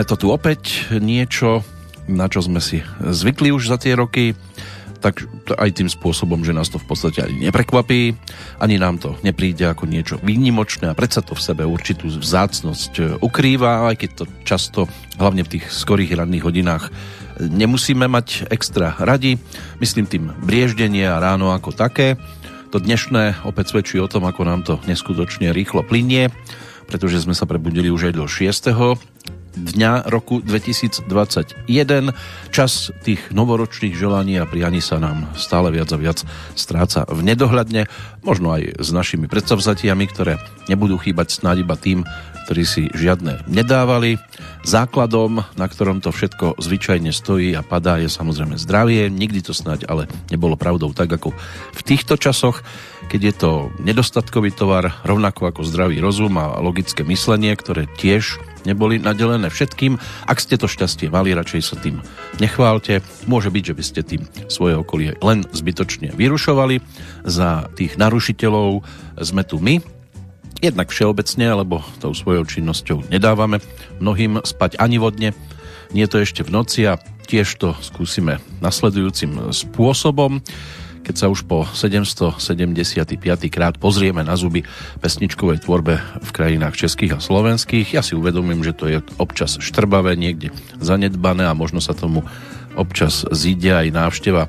Máme to tu opäť niečo, na čo sme si zvykli už za tie roky, tak aj tým spôsobom, že nás to v podstate ani neprekvapí, ani nám to nepríde ako niečo výnimočné a predsa to v sebe určitú vzácnosť ukrýva, aj keď to často, hlavne v tých skorých ranných hodinách, nemusíme mať extra radi. Myslím tým brieždenie a ráno ako také. To dnešné opäť svedčí o tom, ako nám to neskutočne rýchlo plinie, pretože sme sa prebudili už aj do 6 dňa roku 2021. Čas tých novoročných želaní a prianí sa nám stále viac a viac stráca v nedohľadne, možno aj s našimi predstavzatiami, ktoré nebudú chýbať snáď iba tým, ktorí si žiadne nedávali. Základom, na ktorom to všetko zvyčajne stojí a padá, je samozrejme zdravie. Nikdy to snáď ale nebolo pravdou tak, ako v týchto časoch, keď je to nedostatkový tovar, rovnako ako zdravý rozum a logické myslenie, ktoré tiež neboli nadelené všetkým. Ak ste to šťastie mali, radšej sa tým nechválte. Môže byť, že by ste tým svoje okolie len zbytočne vyrušovali. Za tých narušiteľov sme tu my, jednak všeobecne, lebo tou svojou činnosťou nedávame mnohým spať ani vodne, nie to ešte v noci a tiež to skúsime nasledujúcim spôsobom keď sa už po 775. krát pozrieme na zuby pesničkovej tvorbe v krajinách českých a slovenských. Ja si uvedomím, že to je občas štrbavé, niekde zanedbané a možno sa tomu občas zíde aj návšteva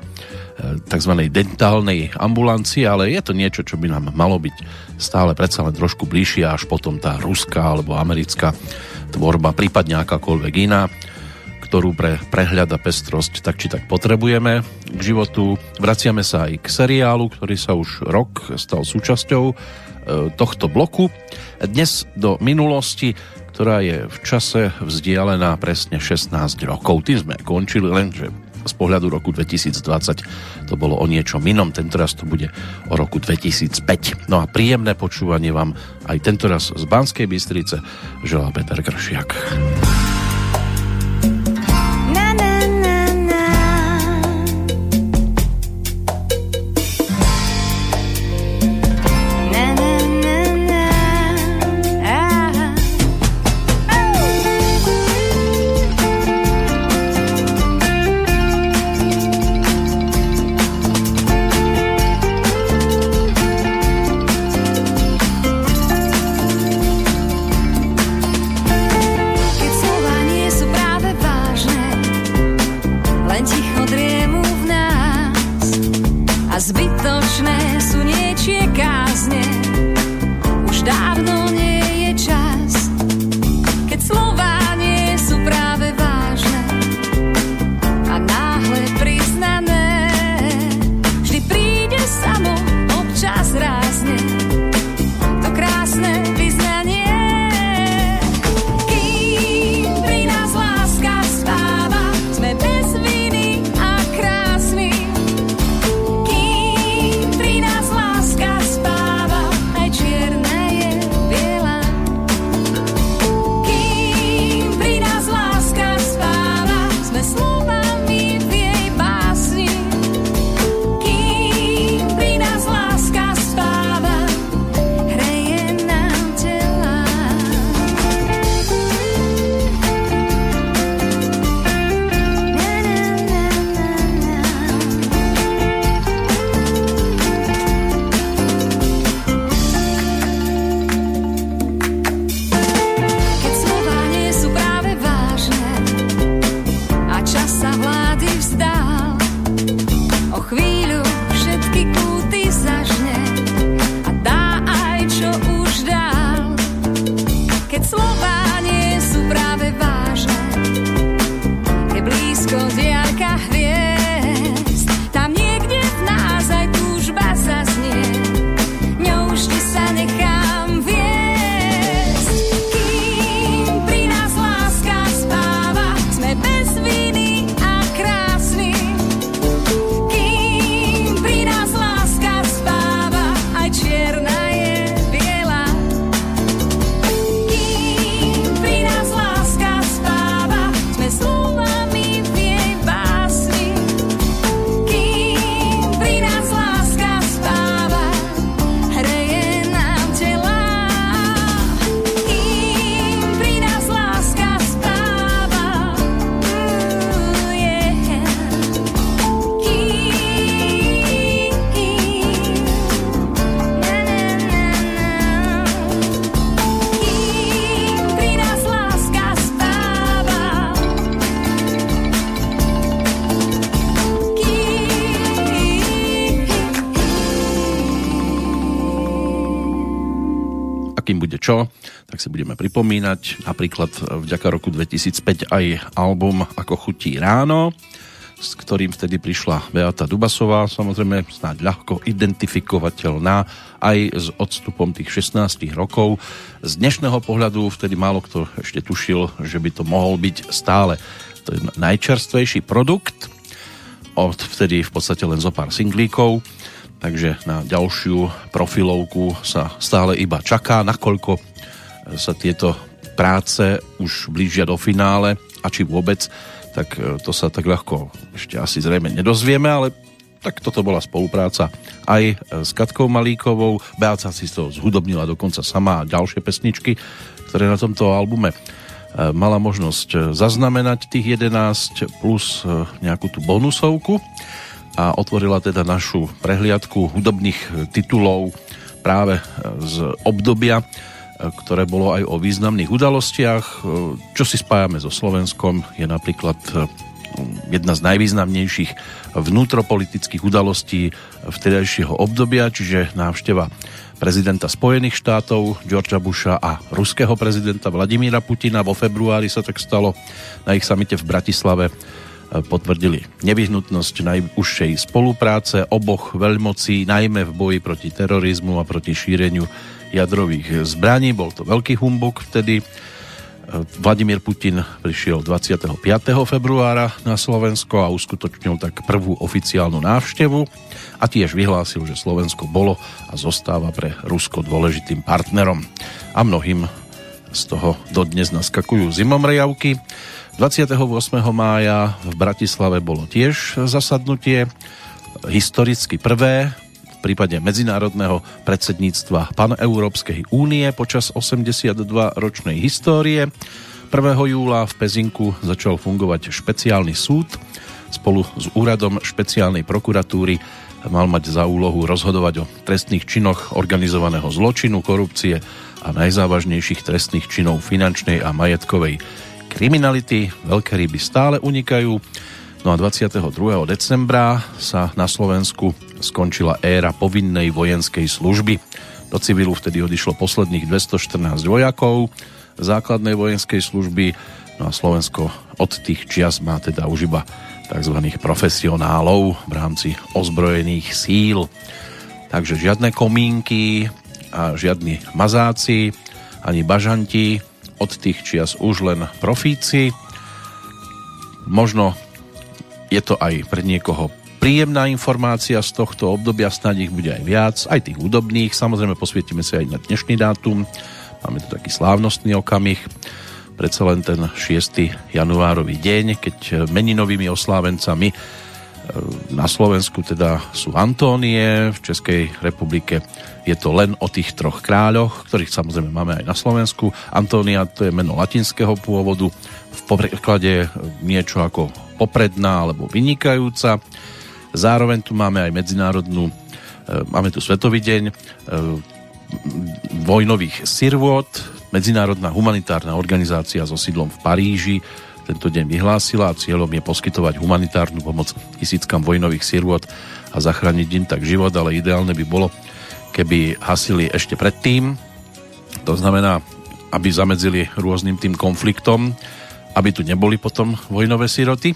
tzv. dentálnej ambulancie, ale je to niečo, čo by nám malo byť stále predsa len trošku bližšie, až potom tá ruská alebo americká tvorba, prípadne akákoľvek iná ktorú pre prehľad a pestrosť tak či tak potrebujeme k životu. Vraciame sa aj k seriálu, ktorý sa už rok stal súčasťou e, tohto bloku. Dnes do minulosti, ktorá je v čase vzdialená presne 16 rokov. Tým sme končili, lenže z pohľadu roku 2020 to bolo o niečo inom, tentoraz to bude o roku 2005. No a príjemné počúvanie vám aj tentoraz z Banskej Bystrice želá Peter Kršiak. Budeme pripomínať. Napríklad vďaka roku 2005 aj album Ako chutí ráno, s ktorým vtedy prišla Beata Dubasová, samozrejme snáď ľahko identifikovateľná aj s odstupom tých 16 rokov. Z dnešného pohľadu vtedy málo kto ešte tušil, že by to mohol byť stále je najčerstvejší produkt, od vtedy v podstate len zo pár singlíkov, takže na ďalšiu profilovku sa stále iba čaká, nakoľko sa tieto práce už blížia do finále a či vôbec, tak e, to sa tak ľahko ešte asi zrejme nedozvieme, ale tak toto bola spolupráca aj s Katkou Malíkovou. Beáca si to zhudobnila dokonca sama a ďalšie pesničky, ktoré na tomto albume E, mala možnosť e, zaznamenať tých 11 plus e, nejakú tú bonusovku a otvorila teda našu prehliadku hudobných titulov práve z obdobia, ktoré bolo aj o významných udalostiach. Čo si spájame so Slovenskom je napríklad jedna z najvýznamnejších vnútropolitických udalostí vtedajšieho obdobia, čiže návšteva prezidenta Spojených štátov Georgia Busha a ruského prezidenta Vladimíra Putina. Vo februári sa tak stalo na ich samite v Bratislave e, potvrdili nevyhnutnosť najúžšej spolupráce oboch veľmocí, najmä v boji proti terorizmu a proti šíreniu jadrových zbraní. Bol to veľký humbuk vtedy. E, Vladimír Putin prišiel 25. februára na Slovensko a uskutočnil tak prvú oficiálnu návštevu a tiež vyhlásil, že Slovensko bolo a zostáva pre Rusko dôležitým partnerom. A mnohým z toho dodnes naskakujú zimomrejavky. 28. mája v Bratislave bolo tiež zasadnutie, historicky prvé prípade medzinárodného predsedníctva Paneurópskej únie počas 82-ročnej histórie. 1. júla v Pezinku začal fungovať špeciálny súd spolu s úradom špeciálnej prokuratúry mal mať za úlohu rozhodovať o trestných činoch organizovaného zločinu, korupcie a najzávažnejších trestných činov finančnej a majetkovej kriminality. Veľké ryby stále unikajú. No a 22. decembra sa na Slovensku skončila éra povinnej vojenskej služby. Do civilu vtedy odišlo posledných 214 vojakov základnej vojenskej služby, no a Slovensko od tých čias má teda už iba tzv. profesionálov v rámci ozbrojených síl. Takže žiadne komínky a žiadni mazáci ani bažanti, od tých čias už len profíci. Možno je to aj pre niekoho príjemná informácia z tohto obdobia, snad ich bude aj viac, aj tých údobných. Samozrejme posvietime sa aj na dnešný dátum. Máme tu taký slávnostný okamih predsa len ten 6. januárový deň, keď meninovými oslávencami na Slovensku teda sú Antónie, v Českej republike je to len o tých troch kráľoch, ktorých samozrejme máme aj na Slovensku. Antónia to je meno latinského pôvodu, v preklade niečo ako popredná alebo vynikajúca. Zároveň tu máme aj medzinárodnú, e, máme tu Svetový deň e, vojnových sirvot, Medzinárodná humanitárna organizácia so sídlom v Paríži tento deň vyhlásila a cieľom je poskytovať humanitárnu pomoc tisíckam vojnových sirôt a zachrániť im tak život, ale ideálne by bolo, keby hasili ešte predtým. To znamená, aby zamedzili rôznym tým konfliktom, aby tu neboli potom vojnové siroty.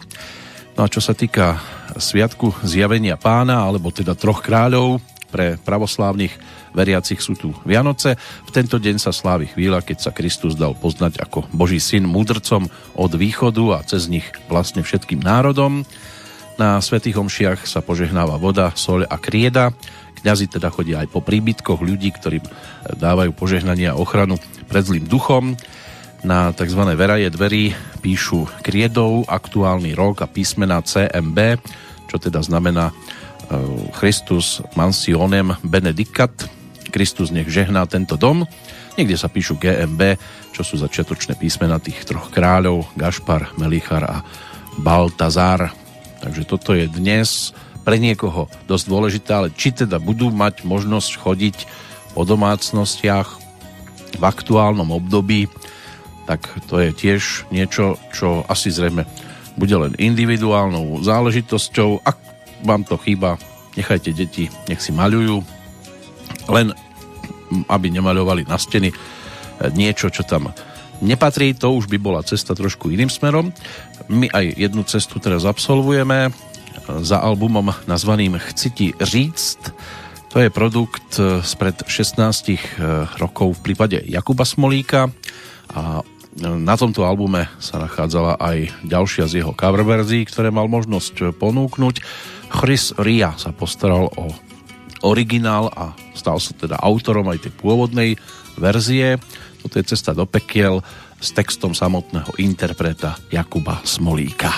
No a čo sa týka Sviatku zjavenia pána, alebo teda troch kráľov pre pravoslávnych veriacich sú tu Vianoce. V tento deň sa slávi chvíľa, keď sa Kristus dal poznať ako Boží syn múdrcom od východu a cez nich vlastne všetkým národom. Na svätých homšiach sa požehnáva voda, soľ a krieda. Kňazi teda chodia aj po príbytkoch ľudí, ktorým dávajú požehnania a ochranu pred zlým duchom. Na tzv. veraje dverí píšu kriedou aktuálny rok a písmena CMB, čo teda znamená e, Christus Mansionem Benedicat, Kristus nech žehná tento dom. Niekde sa píšu GMB, čo sú začiatočné písmena tých troch kráľov, Gašpar, Melichar a Baltazar. Takže toto je dnes pre niekoho dosť dôležité, ale či teda budú mať možnosť chodiť po domácnostiach v aktuálnom období, tak to je tiež niečo, čo asi zrejme bude len individuálnou záležitosťou. Ak vám to chýba, nechajte deti, nech si maľujú. Len aby nemaľovali na steny, niečo, čo tam nepatrí, to už by bola cesta trošku iným smerom. My aj jednu cestu teraz absolvujeme za albumom nazvaným Chci ti říct. To je produkt spred 16 rokov v prípade Jakuba Smolíka a na tomto albume sa nachádzala aj ďalšia z jeho cover verzií, ktoré mal možnosť ponúknuť. Chris Ria sa postaral o originál a stal sa teda autorom aj tej pôvodnej verzie. Toto je cesta do pekiel s textom samotného interpreta Jakuba Smolíka.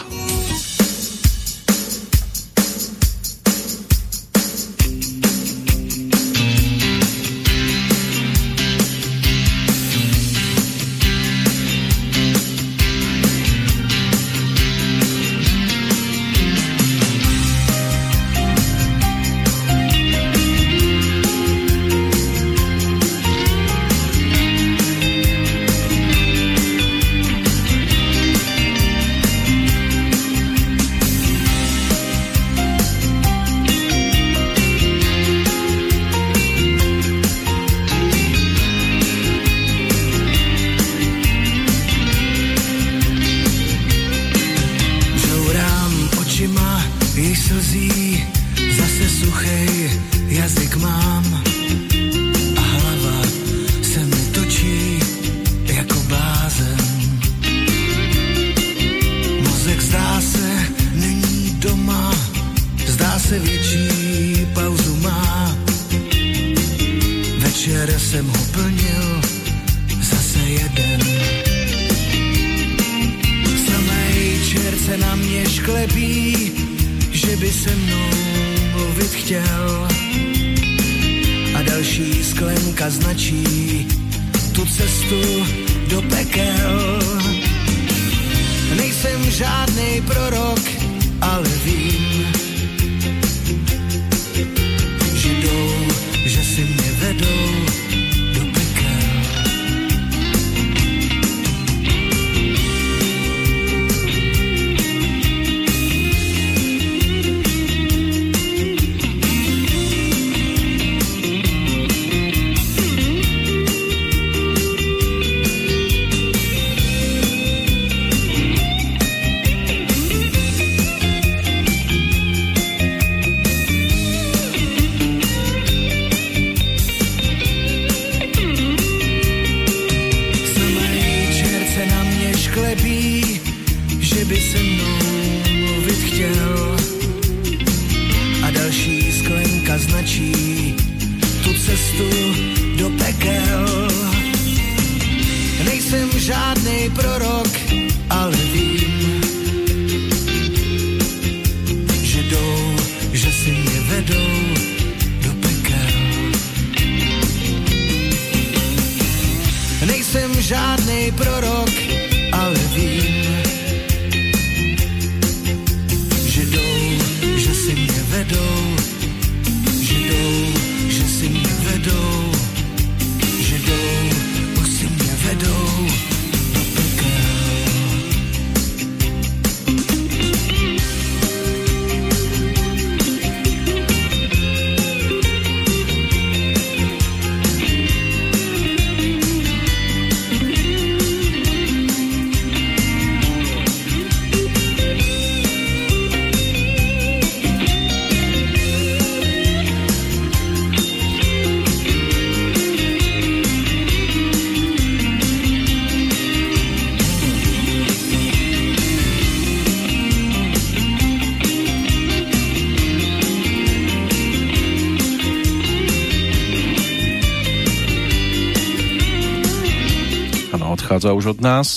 Odchádza už od nás.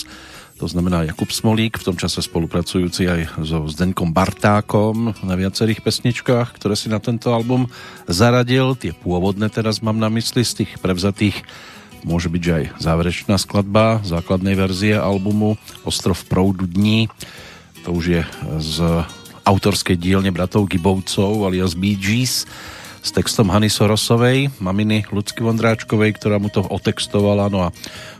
To znamená Jakub Smolík, v tom čase spolupracujúci aj so Zdenkom Bartákom na viacerých pesničkách, ktoré si na tento album zaradil. Tie pôvodné teraz mám na mysli, z tých prevzatých môže byť aj záverečná skladba základnej verzie albumu Ostrov proudu dní. To už je z autorskej dielne bratov Gibovcov alias Bee Gees s textom Hany Sorosovej, maminy Lucky Vondráčkovej, ktorá mu to otextovala, no a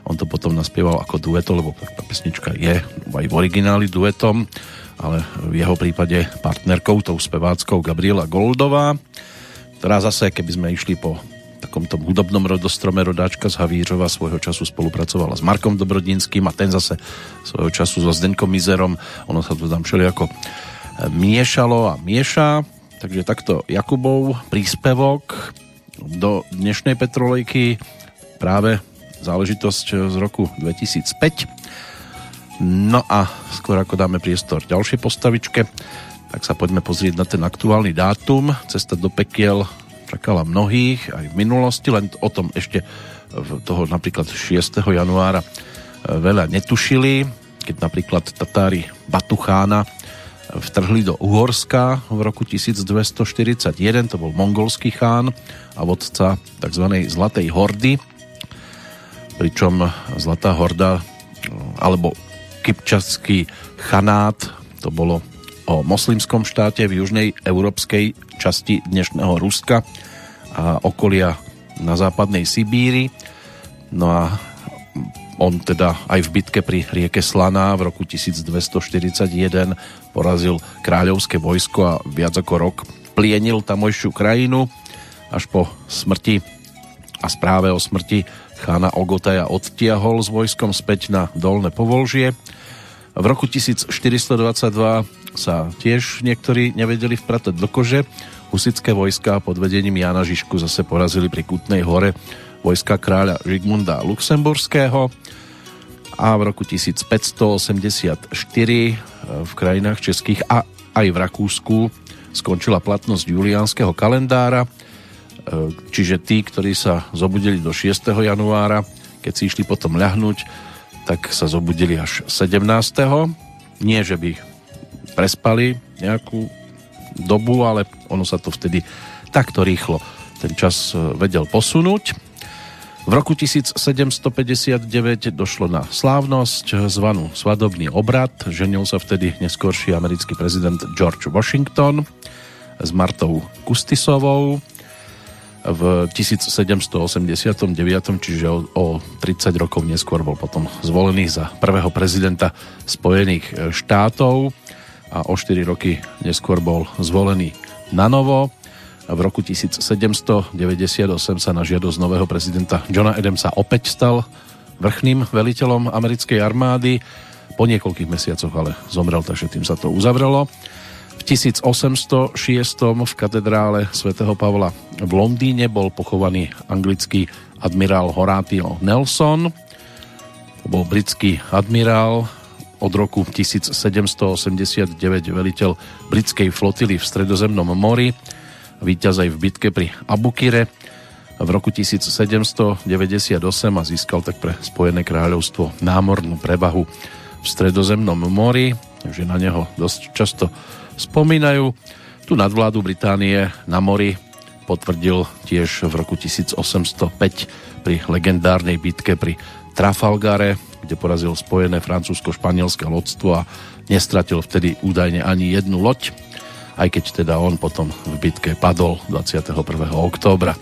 on to potom naspieval ako dueto, lebo tá pesnička je aj v origináli duetom, ale v jeho prípade partnerkou, tou speváckou Gabriela Goldová, ktorá zase, keby sme išli po takom tom hudobnom rodostrome rodáčka z Havířova svojho času spolupracovala s Markom Dobrodinským a ten zase svojho času so Zdenkom Mizerom. Ono sa to tam všelijako miešalo a mieša. Takže takto Jakubov príspevok do dnešnej Petrolejky práve záležitosť z roku 2005. No a skôr ako dáme priestor ďalšej postavičke, tak sa poďme pozrieť na ten aktuálny dátum. Cesta do pekiel čakala mnohých aj v minulosti, len o tom ešte toho napríklad 6. januára e, veľa netušili, keď napríklad Tatári Batuchána vtrhli do Uhorska v roku 1241, to bol mongolský chán a vodca tzv. Zlatej hordy, pričom Zlatá horda alebo Kypčaský chanát, to bolo o moslimskom štáte v južnej európskej časti dnešného Ruska a okolia na západnej Sibíri. No a on teda aj v bitke pri rieke Slaná v roku 1241 porazil kráľovské vojsko a viac ako rok plienil tamojšiu krajinu až po smrti a správe o smrti chána Ogotaja odtiahol s vojskom späť na Dolné Povolžie. V roku 1422 sa tiež niektorí nevedeli vpratať do kože. Husické vojska pod vedením Jana Žižku zase porazili pri Kutnej hore vojska kráľa Žigmunda Luxemburského a v roku 1584 e, v krajinách českých a aj v Rakúsku skončila platnosť juliánskeho kalendára, e, čiže tí, ktorí sa zobudili do 6. januára, keď si išli potom ľahnúť, tak sa zobudili až 17. Nie, že by prespali nejakú dobu, ale ono sa to vtedy takto rýchlo ten čas e, vedel posunúť. V roku 1759 došlo na slávnosť zvanú svadobný obrad. Ženil sa vtedy neskôrší americký prezident George Washington s Martou Kustisovou. V 1789, čiže o, o 30 rokov neskôr bol potom zvolený za prvého prezidenta Spojených štátov. A o 4 roky neskôr bol zvolený na novo v roku 1798 sa na žiadosť nového prezidenta Johna Adamsa opäť stal vrchným veliteľom americkej armády. Po niekoľkých mesiacoch ale zomrel, takže tým sa to uzavrelo. V 1806 v katedrále svätého Pavla v Londýne bol pochovaný anglický admirál Horatio Nelson. Bol britský admirál od roku 1789 veliteľ britskej flotily v stredozemnom mori víťaz aj v bitke pri Abukire. V roku 1798 a získal tak pre Spojené kráľovstvo námornú prevahu v stredozemnom mori, takže na neho dosť často spomínajú. Tu nadvládu Británie na mori potvrdil tiež v roku 1805 pri legendárnej bitke pri Trafalgare, kde porazil spojené francúzsko-španielské lodstvo a nestratil vtedy údajne ani jednu loď aj keď teda on potom v bitke padol 21. októbra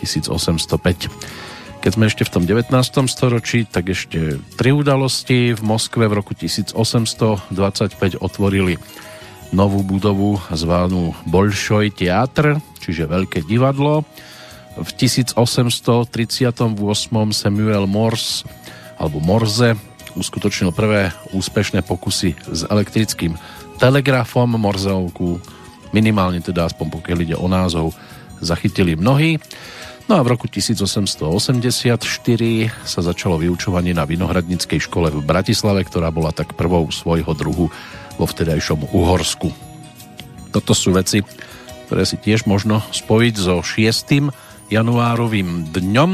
1805. Keď sme ešte v tom 19. storočí, tak ešte tri udalosti. V Moskve v roku 1825 otvorili novú budovu zvanú Bolšoj teatr, čiže Veľké divadlo. V 1838 Samuel Morse alebo Morze uskutočnil prvé úspešné pokusy s elektrickým telegrafom Morzeovku, minimálne teda aspoň pokiaľ ide o názov, zachytili mnohí. No a v roku 1884 sa začalo vyučovanie na Vinohradnickej škole v Bratislave, ktorá bola tak prvou svojho druhu vo vtedajšom Uhorsku. Toto sú veci, ktoré si tiež možno spojiť so 6. januárovým dňom.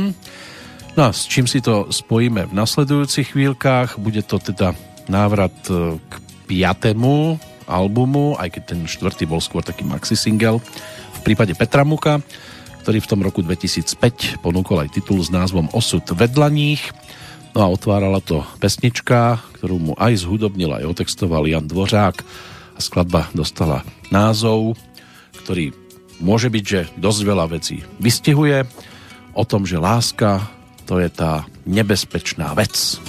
No a s čím si to spojíme v nasledujúcich chvíľkach? Bude to teda návrat k piatému albumu, aj keď ten štvrtý bol skôr taký maxi single. V prípade Petra Muka, ktorý v tom roku 2005 ponúkol aj titul s názvom Osud vedlaních. No a otvárala to pesnička, ktorú mu aj zhudobnil, aj otextoval Jan Dvořák a skladba dostala názov, ktorý môže byť, že dosť veľa vecí vystihuje o tom, že láska to je tá nebezpečná vec.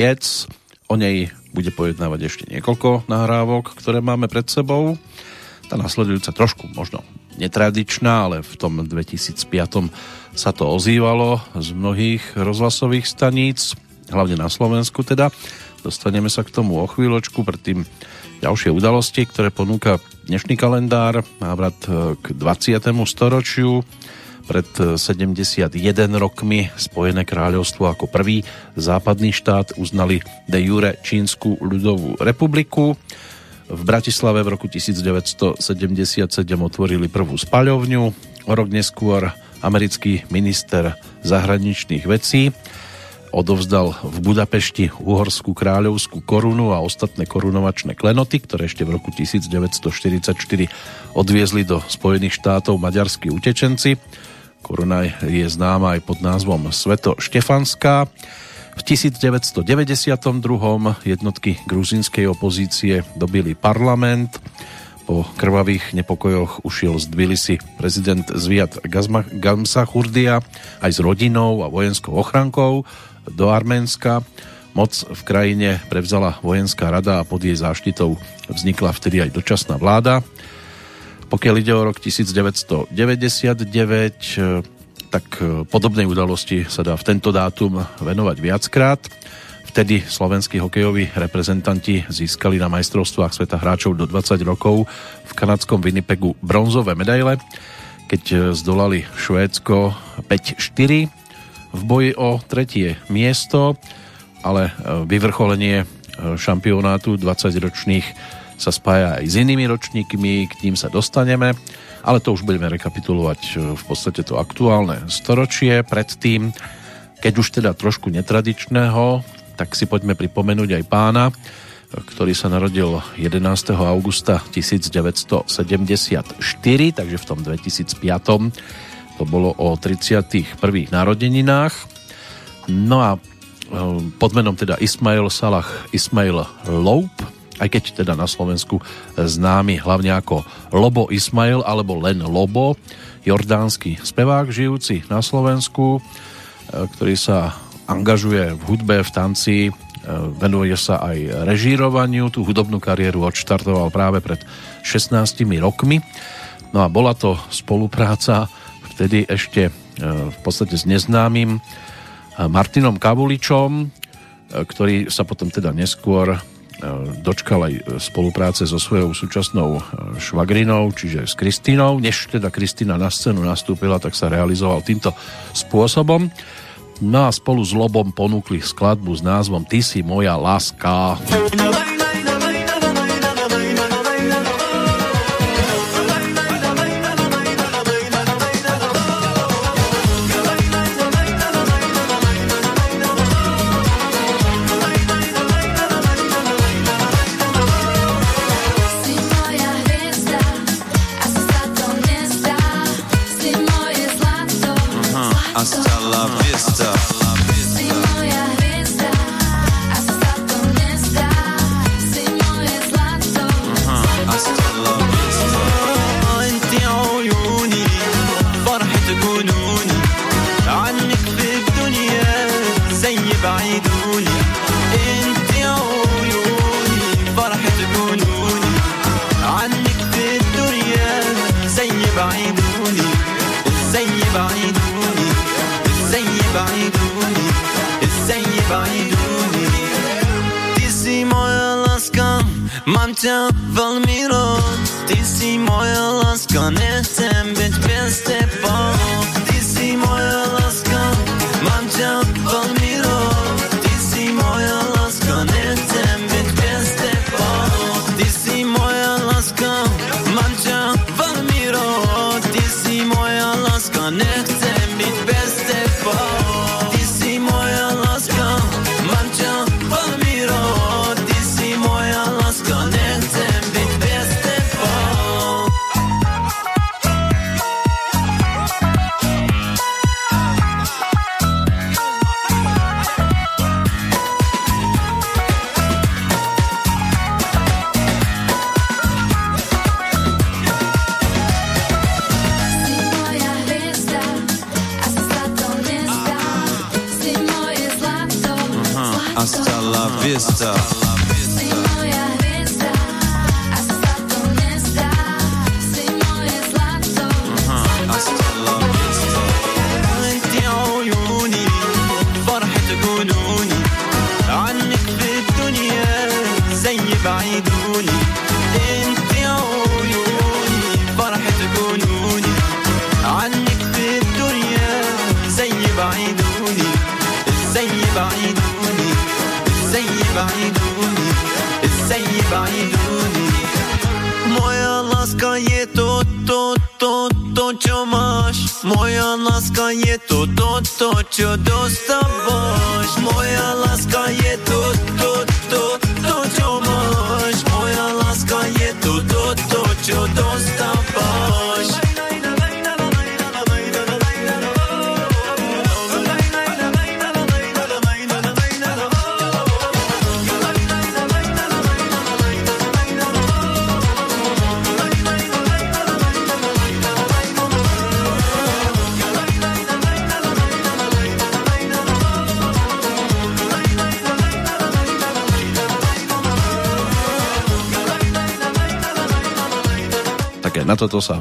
Vec. O nej bude pojednávať ešte niekoľko nahrávok, ktoré máme pred sebou. Tá nasledujúca trošku možno netradičná, ale v tom 2005 sa to ozývalo z mnohých rozhlasových staníc, hlavne na Slovensku teda. Dostaneme sa k tomu o chvíľočku, predtým ďalšie udalosti, ktoré ponúka dnešný kalendár, návrat e, k 20. storočiu, pred 71 rokmi Spojené kráľovstvo ako prvý západný štát uznali de jure Čínsku ľudovú republiku. V Bratislave v roku 1977 otvorili prvú spaľovňu. O rok neskôr americký minister zahraničných vecí odovzdal v Budapešti uhorskú kráľovskú korunu a ostatné korunovačné klenoty, ktoré ešte v roku 1944 odviezli do Spojených štátov maďarskí utečenci. Koruna je známa aj pod názvom Sveto Štefanská. V 1992. jednotky gruzínskej opozície dobili parlament. Po krvavých nepokojoch ušiel z Tbilisi prezident Zviat Gamsa Churdia aj s rodinou a vojenskou ochrankou do Arménska. Moc v krajine prevzala vojenská rada a pod jej záštitou vznikla vtedy aj dočasná vláda. Pokiaľ ide o rok 1999, tak podobnej udalosti sa dá v tento dátum venovať viackrát. Vtedy slovenskí hokejoví reprezentanti získali na majstrovstvách sveta hráčov do 20 rokov v kanadskom Winnipegu bronzové medaile, keď zdolali Švédsko 5-4 v boji o tretie miesto, ale vyvrcholenie šampionátu 20-ročných sa spája aj s inými ročníkmi, k ním sa dostaneme, ale to už budeme rekapitulovať e, v podstate to aktuálne storočie. Predtým, keď už teda trošku netradičného, tak si poďme pripomenúť aj pána, ktorý sa narodil 11. augusta 1974, takže v tom 2005 to bolo o 31. narodeninách. No a e, pod menom teda Ismail Salah Ismail Loup, aj keď teda na Slovensku známy hlavne ako Lobo Ismail alebo len Lobo, jordánsky spevák žijúci na Slovensku, e, ktorý sa angažuje v hudbe, v tanci, e, venuje sa aj režírovaniu, tú hudobnú kariéru odštartoval práve pred 16 rokmi. No a bola to spolupráca vtedy ešte e, v podstate s neznámym Martinom Kavuličom, ktorý sa potom teda neskôr dočkal aj spolupráce so svojou súčasnou švagrinou, čiže s Kristínou. Než teda Kristína na scénu nastúpila, tak sa realizoval týmto spôsobom. No a spolu s Lobom ponúkli skladbu s názvom Ty si moja láska. ťa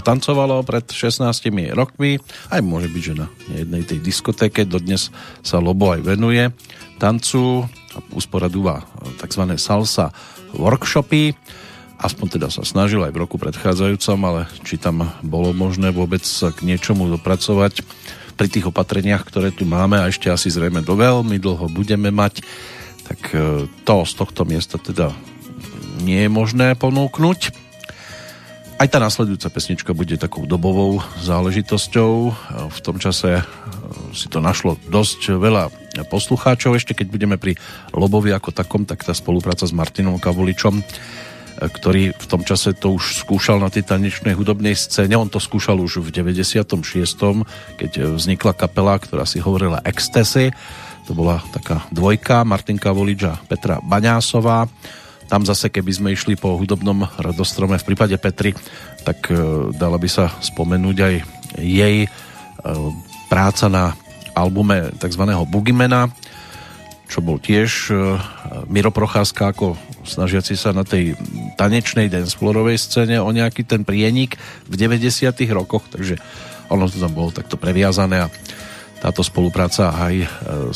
tancovalo pred 16 rokmi. Aj môže byť, že na jednej tej diskotéke dodnes sa Lobo aj venuje tancu a usporadúva tzv. salsa workshopy. Aspoň teda sa snažil aj v roku predchádzajúcom, ale či tam bolo možné vôbec sa k niečomu dopracovať pri tých opatreniach, ktoré tu máme a ešte asi zrejme do veľmi dlho budeme mať, tak e, to z tohto miesta teda nie je možné ponúknuť. Aj tá nasledujúca pesnička bude takou dobovou záležitosťou. V tom čase si to našlo dosť veľa poslucháčov. Ešte keď budeme pri Lobovi ako takom, tak tá spolupráca s Martinom Kavuličom ktorý v tom čase to už skúšal na tej tanečnej hudobnej scéne. On to skúšal už v 96. keď vznikla kapela, ktorá si hovorila Ecstasy. To bola taká dvojka, Martinka Volič a Petra Baňásová. Tam zase, keby sme išli po hudobnom radostrome v prípade Petry, tak e, dala by sa spomenúť aj jej e, práca na albume tzv. Boogiemana, čo bol tiež e, Miro Procházka ako snažiaci sa na tej tanečnej dancefloorovej scéne o nejaký ten prienik v 90 rokoch, takže ono to tam bolo takto previazané a táto spolupráca aj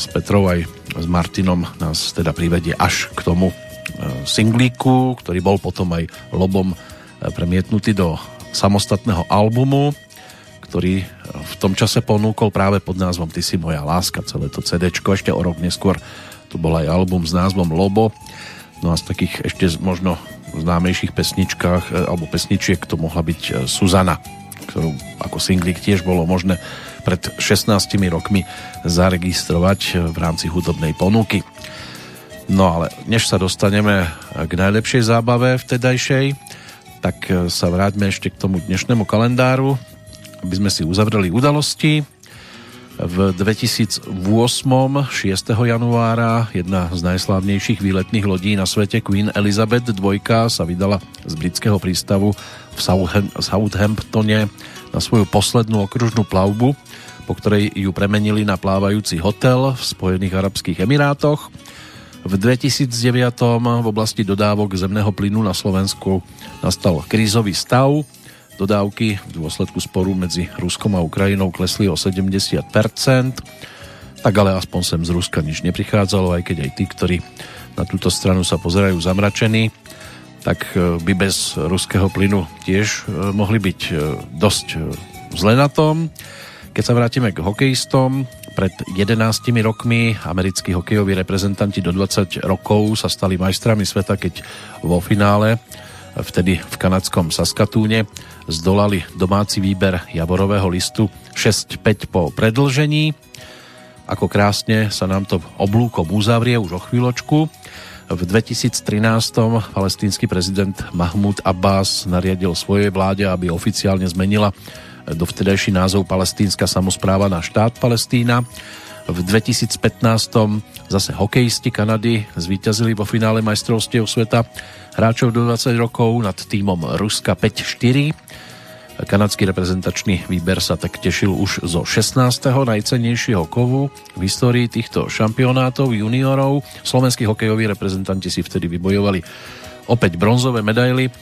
s Petrou, aj s Martinom nás teda privedie až k tomu singlíku, ktorý bol potom aj lobom premietnutý do samostatného albumu, ktorý v tom čase ponúkol práve pod názvom Ty si moja láska, celé to CD, ešte o rok neskôr tu bol aj album s názvom Lobo. No a z takých ešte možno známejších pesničkách e, alebo pesničiek to mohla byť e, Suzana, ktorú ako singlik tiež bolo možné pred 16 rokmi zaregistrovať e, v rámci hudobnej ponuky. No ale než sa dostaneme k najlepšej zábave vtedajšej, tak sa vráťme ešte k tomu dnešnému kalendáru, aby sme si uzavreli udalosti. V 2008. 6. januára jedna z najslávnejších výletných lodí na svete Queen Elizabeth II sa vydala z britského prístavu v Southamptone na svoju poslednú okružnú plavbu, po ktorej ju premenili na plávajúci hotel v Spojených Arabských Emirátoch. V 2009. v oblasti dodávok zemného plynu na Slovensku nastal krízový stav, Dodávky v dôsledku sporu medzi Ruskom a Ukrajinou klesli o 70%, tak ale aspoň sem z Ruska nič neprichádzalo, aj keď aj tí, ktorí na túto stranu sa pozerajú zamračení, tak e, by bez ruského plynu tiež e, mohli byť e, dosť zle na tom. Keď sa vrátime k hokejistom, pred 11 rokmi americkí hokejoví reprezentanti do 20 rokov sa stali majstrami sveta, keď vo finále vtedy v kanadskom Saskatúne zdolali domáci výber Javorového listu 6-5 po predlžení. Ako krásne sa nám to oblúkom uzavrie už o chvíľočku. V 2013 palestínsky prezident Mahmud Abbas nariadil svojej vláde, aby oficiálne zmenila dovtedajší názov Palestínska samozpráva na štát Palestína. V 2015 zase hokejisti Kanady zvíťazili vo finále majstrovstiev sveta hráčov do 20 rokov nad týmom Ruska 5-4. Kanadský reprezentačný výber sa tak tešil už zo 16. najcenejšieho kovu v histórii týchto šampionátov juniorov. Slovenskí hokejoví reprezentanti si vtedy vybojovali opäť bronzové medaily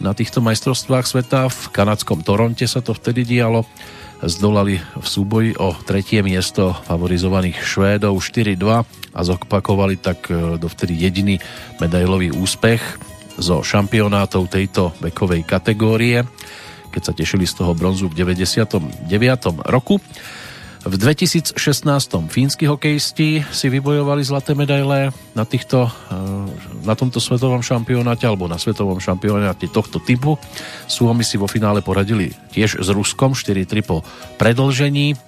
na týchto majstrovstvách sveta. V kanadskom Toronte sa to vtedy dialo. Zdolali v súboji o tretie miesto favorizovaných Švédov 4-2 a zopakovali tak e, dovtedy jediný medailový úspech zo šampionátov tejto vekovej kategórie, keď sa tešili z toho bronzu v 99. roku. V 2016. fínsky hokejisti si vybojovali zlaté medaile na, týchto, eh, na tomto svetovom šampionáte alebo na svetovom šampionáte tohto typu. Suomi si vo finále poradili tiež s Ruskom 4-3 po predlžení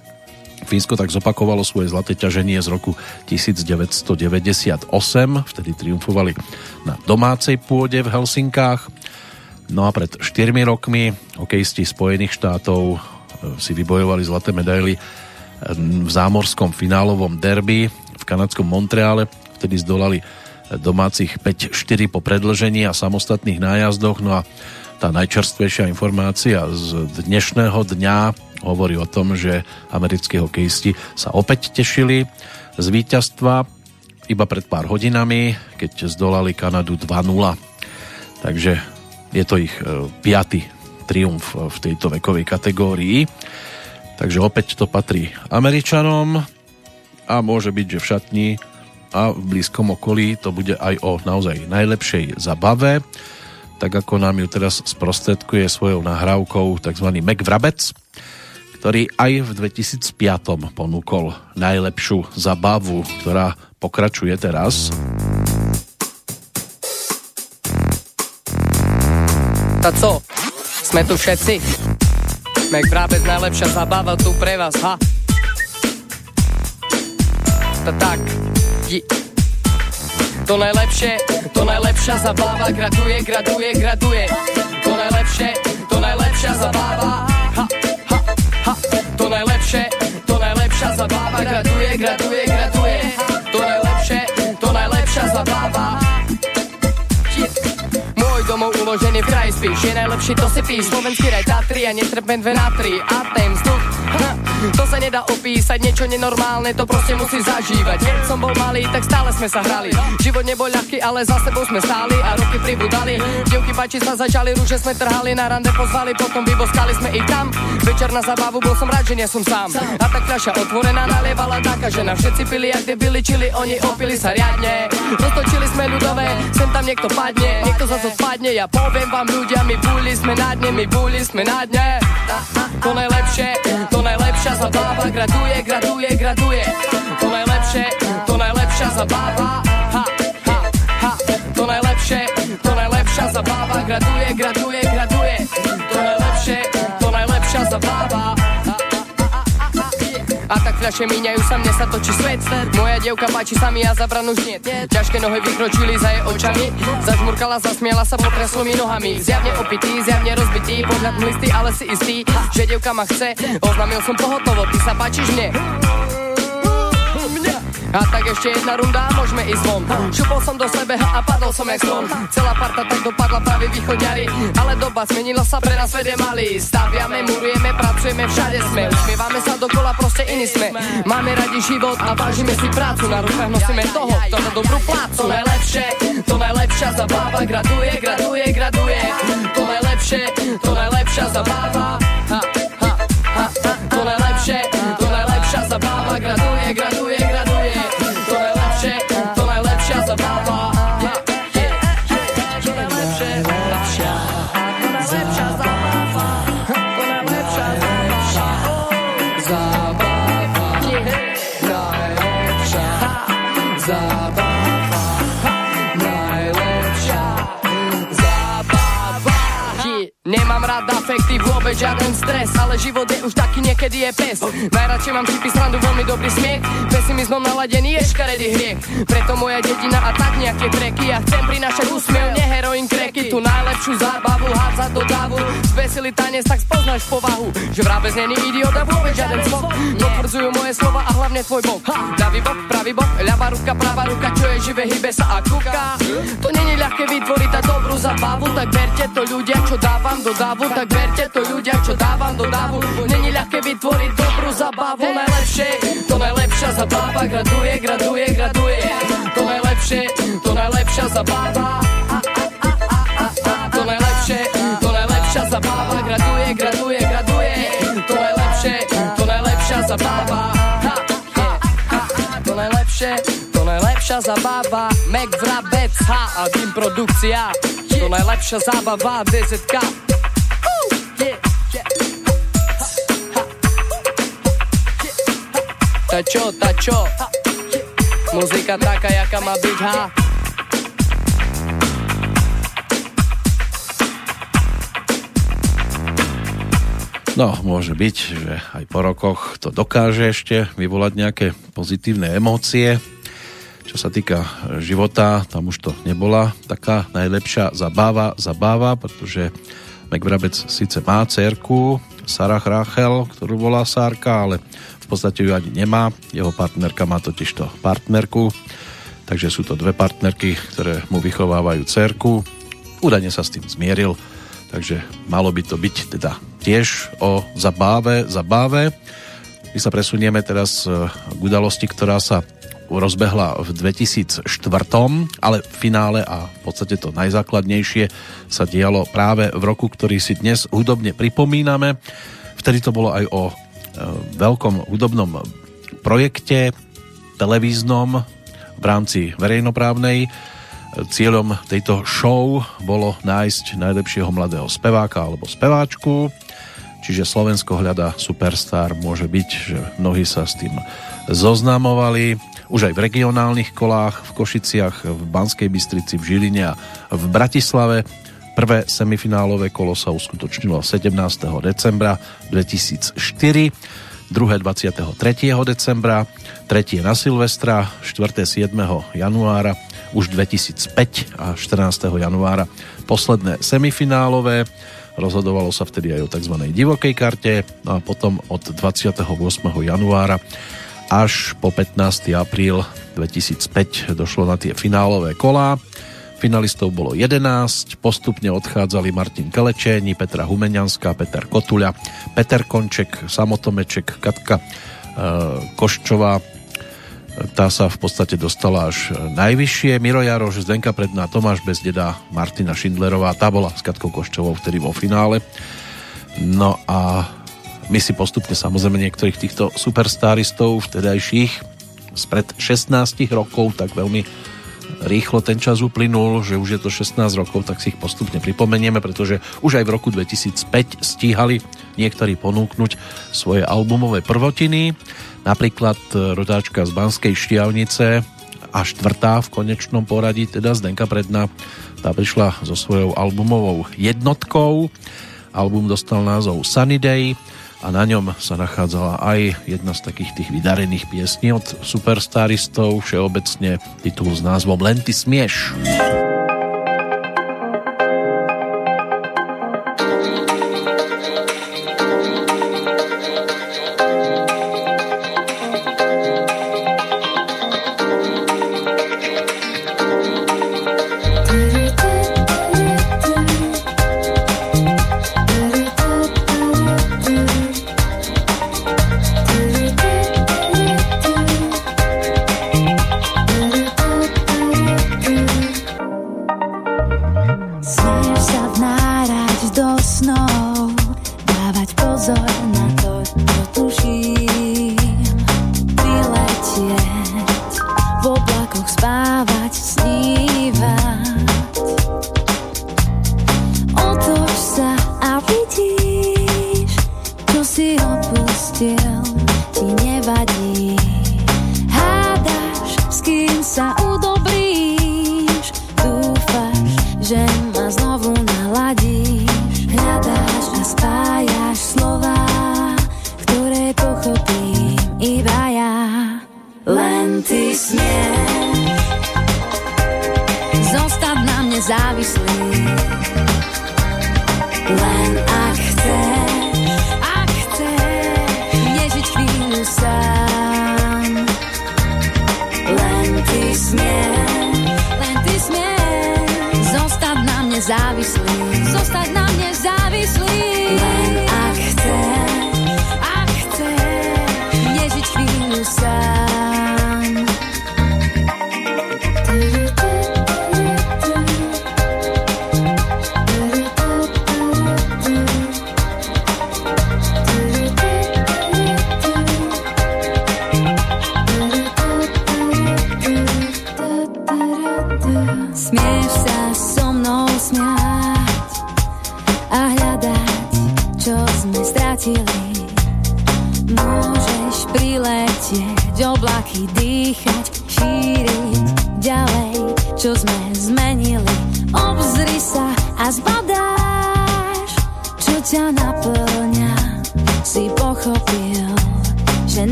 Fínsko tak zopakovalo svoje zlaté ťaženie z roku 1998, vtedy triumfovali na domácej pôde v Helsinkách. No a pred 4 rokmi hokejisti Spojených štátov e, si vybojovali zlaté medaily v zámorskom finálovom derby v kanadskom Montreale, vtedy zdolali domácich 5-4 po predlžení a samostatných nájazdoch. No a tá najčerstvejšia informácia z dnešného dňa hovorí o tom, že americkí hokejisti sa opäť tešili z víťazstva iba pred pár hodinami, keď zdolali Kanadu 2-0. Takže je to ich e, piaty triumf v tejto vekovej kategórii. Takže opäť to patrí Američanom a môže byť, že v šatni a v blízkom okolí to bude aj o naozaj najlepšej zabave tak ako nám ju teraz sprostredkuje svojou nahrávkou tzv. Mac Vrabec ktorý aj v 2005 ponúkol najlepšiu zabavu, ktorá pokračuje teraz. Tak co? Jsme tu všetci. Mek práve najlepšia zabava tu pre vás, ha? To tak. To najlepšie, to najlepšia zabáva Graduje, graduje, graduje To najlepšie, to najlepšia zabáva Ha, ha, ha To najlepšie, to najlepšia zabáva Graduje, graduje, graduje To najlepšie, to najlepšia zabáva Môj domov uložený v kraji spíš Je najlepší, to si píš Slovenský raj Tatry a netrpem dve na tri. A ten vzduch to sa nedá opísať, niečo nenormálne, to proste musí zažívať. Keď som bol malý, tak stále sme sa hrali. Život nebol ľahký, ale za sebou sme stáli a roky pribudali. Dievky páči sa začali, rúže sme trhali, na rande pozvali, potom vyboskali sme ich tam. Večer na zabavu, bol som rád, že nie som sám. A tak fľaša otvorená nalievala taká žena. Všetci pili, ak debili, čili oni opili sa riadne. Roztočili sme ľudové, sem tam niekto padne, niekto zase spadne. Ja poviem vám ľudia, my buli sme na dne, my buli sme na dne. To najlepšie, to najlepšia zabáva, graduje, graduje, graduje. To najlepšie, to najlepšia zabáva, ha, ha, ha. To najlepšie, to najlepšia zabáva, graduje, graduje, graduje. To najlepšie, to najlepšia zabáva. A tak fľaše míňajú sa, mne sa točí svet Moja dievka páči sa mi a zabranú už nie Ťažké nohy vykročili za jej očami. Zažmurkala, zasmiela sa, potreslo mi nohami. Zjavne opitý, zjavne rozbitý Pohľad mlistý, ale si istý, že dievka ma chce. Oznámil som pohotovo, ty sa páčiš mne a tak ešte jedna runda, môžeme ísť von. Šupol som do sebe a padol som jak slon Celá parta tak dopadla práve východňari. Ale doba zmenila sa, pre nás vede malý. Staviame, murujeme, pracujeme, všade sme. Usmievame sa dokola, proste iní sme. Máme radi život a vážime si prácu. Na rukách nosíme toho, kto na dobrú plácu. To najlepšie, to najlepšia zabáva. Graduje, graduje, graduje To najlepšie, to najlepšia zabáva. Ha, ha, ha, ha. To najlepšie, to najlepšia zabáva. Graduje, graduje, Nemám rád afekty, vôbec žiaden stres Ale život je už taký, niekedy je pes. Najradšej mám vtipy, srandu, veľmi dobrý smiech. Pesimizmom naladený je škaredý hriech. Preto moja dedina a tak nejaké treky Ja chcem prinášať úsmev, nie heroin Tu najlepšiu zábavu, hádzať do dávu Zbesili tanec, tak spoznáš povahu Že vrábec není idiot a vôbec žiaden slov Potvrdzujú moje slova a hlavne tvoj bok. Ľavý bok, pravý bok, ľavá ruka, pravá ruka Čo je živé, hybe sa a kúka. To není ľahké vytvoriť tá dobrú zábavu Tak verte to ľudia, čo dávam do davu Tak verte to ľudia, čo dávam do davu Není ľahké vytvoriť dobrú zábavu Najlepšie, to najlepšia zabáva Graduje, graduje, graduje To najlepšie, to najlepšia zabáva zabáva Ha, ha, ha, ha. To najlepšie, to najlepšia zabáva Mac Vrabec, ha a tým produkcia To najlepšia zábava DZK. Ta čo, ta čo Muzika taká, jaká má byť, ha No, môže byť, že aj po rokoch to dokáže ešte vyvolať nejaké pozitívne emócie. Čo sa týka života, tam už to nebola taká najlepšia zabáva, zabáva, pretože McVrabec síce má cerku, Sarah Rachel, ktorú volá Sárka, ale v podstate ju ani nemá. Jeho partnerka má totižto partnerku, takže sú to dve partnerky, ktoré mu vychovávajú cerku. Údajne sa s tým zmieril, takže malo by to byť teda tiež o zabáve, zabáve. My sa presunieme teraz e, k udalosti, ktorá sa rozbehla v 2004, ale v finále a v podstate to najzákladnejšie sa dialo práve v roku, ktorý si dnes hudobne pripomíname. Vtedy to bolo aj o e, veľkom hudobnom projekte televíznom v rámci verejnoprávnej. Cieľom tejto show bolo nájsť najlepšieho mladého speváka alebo speváčku, čiže Slovensko hľada superstar môže byť, že mnohí sa s tým zoznamovali už aj v regionálnych kolách, v Košiciach, v Banskej Bystrici, v Žiline a v Bratislave. Prvé semifinálové kolo sa uskutočnilo 17. decembra 2004, druhé 23. decembra, tretie na Silvestra, 4. 7. januára, už 2005 a 14. januára posledné semifinálové. Rozhodovalo sa vtedy aj o tzv. divokej karte no a potom od 28. januára až po 15. apríl 2005 došlo na tie finálové kolá. Finalistov bolo 11, postupne odchádzali Martin Kelečéni, Petra Humeňanská, Peter Kotuľa, Peter Konček, Samotomeček, Katka e, Koščová, tá sa v podstate dostala až najvyššie. Miro Jaroš, Zdenka Predná, Tomáš Bezdeda, Martina Šindlerová, tá bola s Katkou Koščovou vtedy vo finále. No a my si postupne samozrejme niektorých týchto superstaristov vtedajších spred 16 rokov tak veľmi rýchlo ten čas uplynul, že už je to 16 rokov, tak si ich postupne pripomenieme, pretože už aj v roku 2005 stíhali niektorí ponúknuť svoje albumové prvotiny. Napríklad e, rodáčka z Banskej Štiavnice a štvrtá v konečnom poradí, teda Zdenka Predna, tá prišla so svojou albumovou jednotkou. Album dostal názov Sunny Day a na ňom sa nachádzala aj jedna z takých tých vydarených piesní od superstaristov, všeobecne titul s názvom Len ty smieš. No,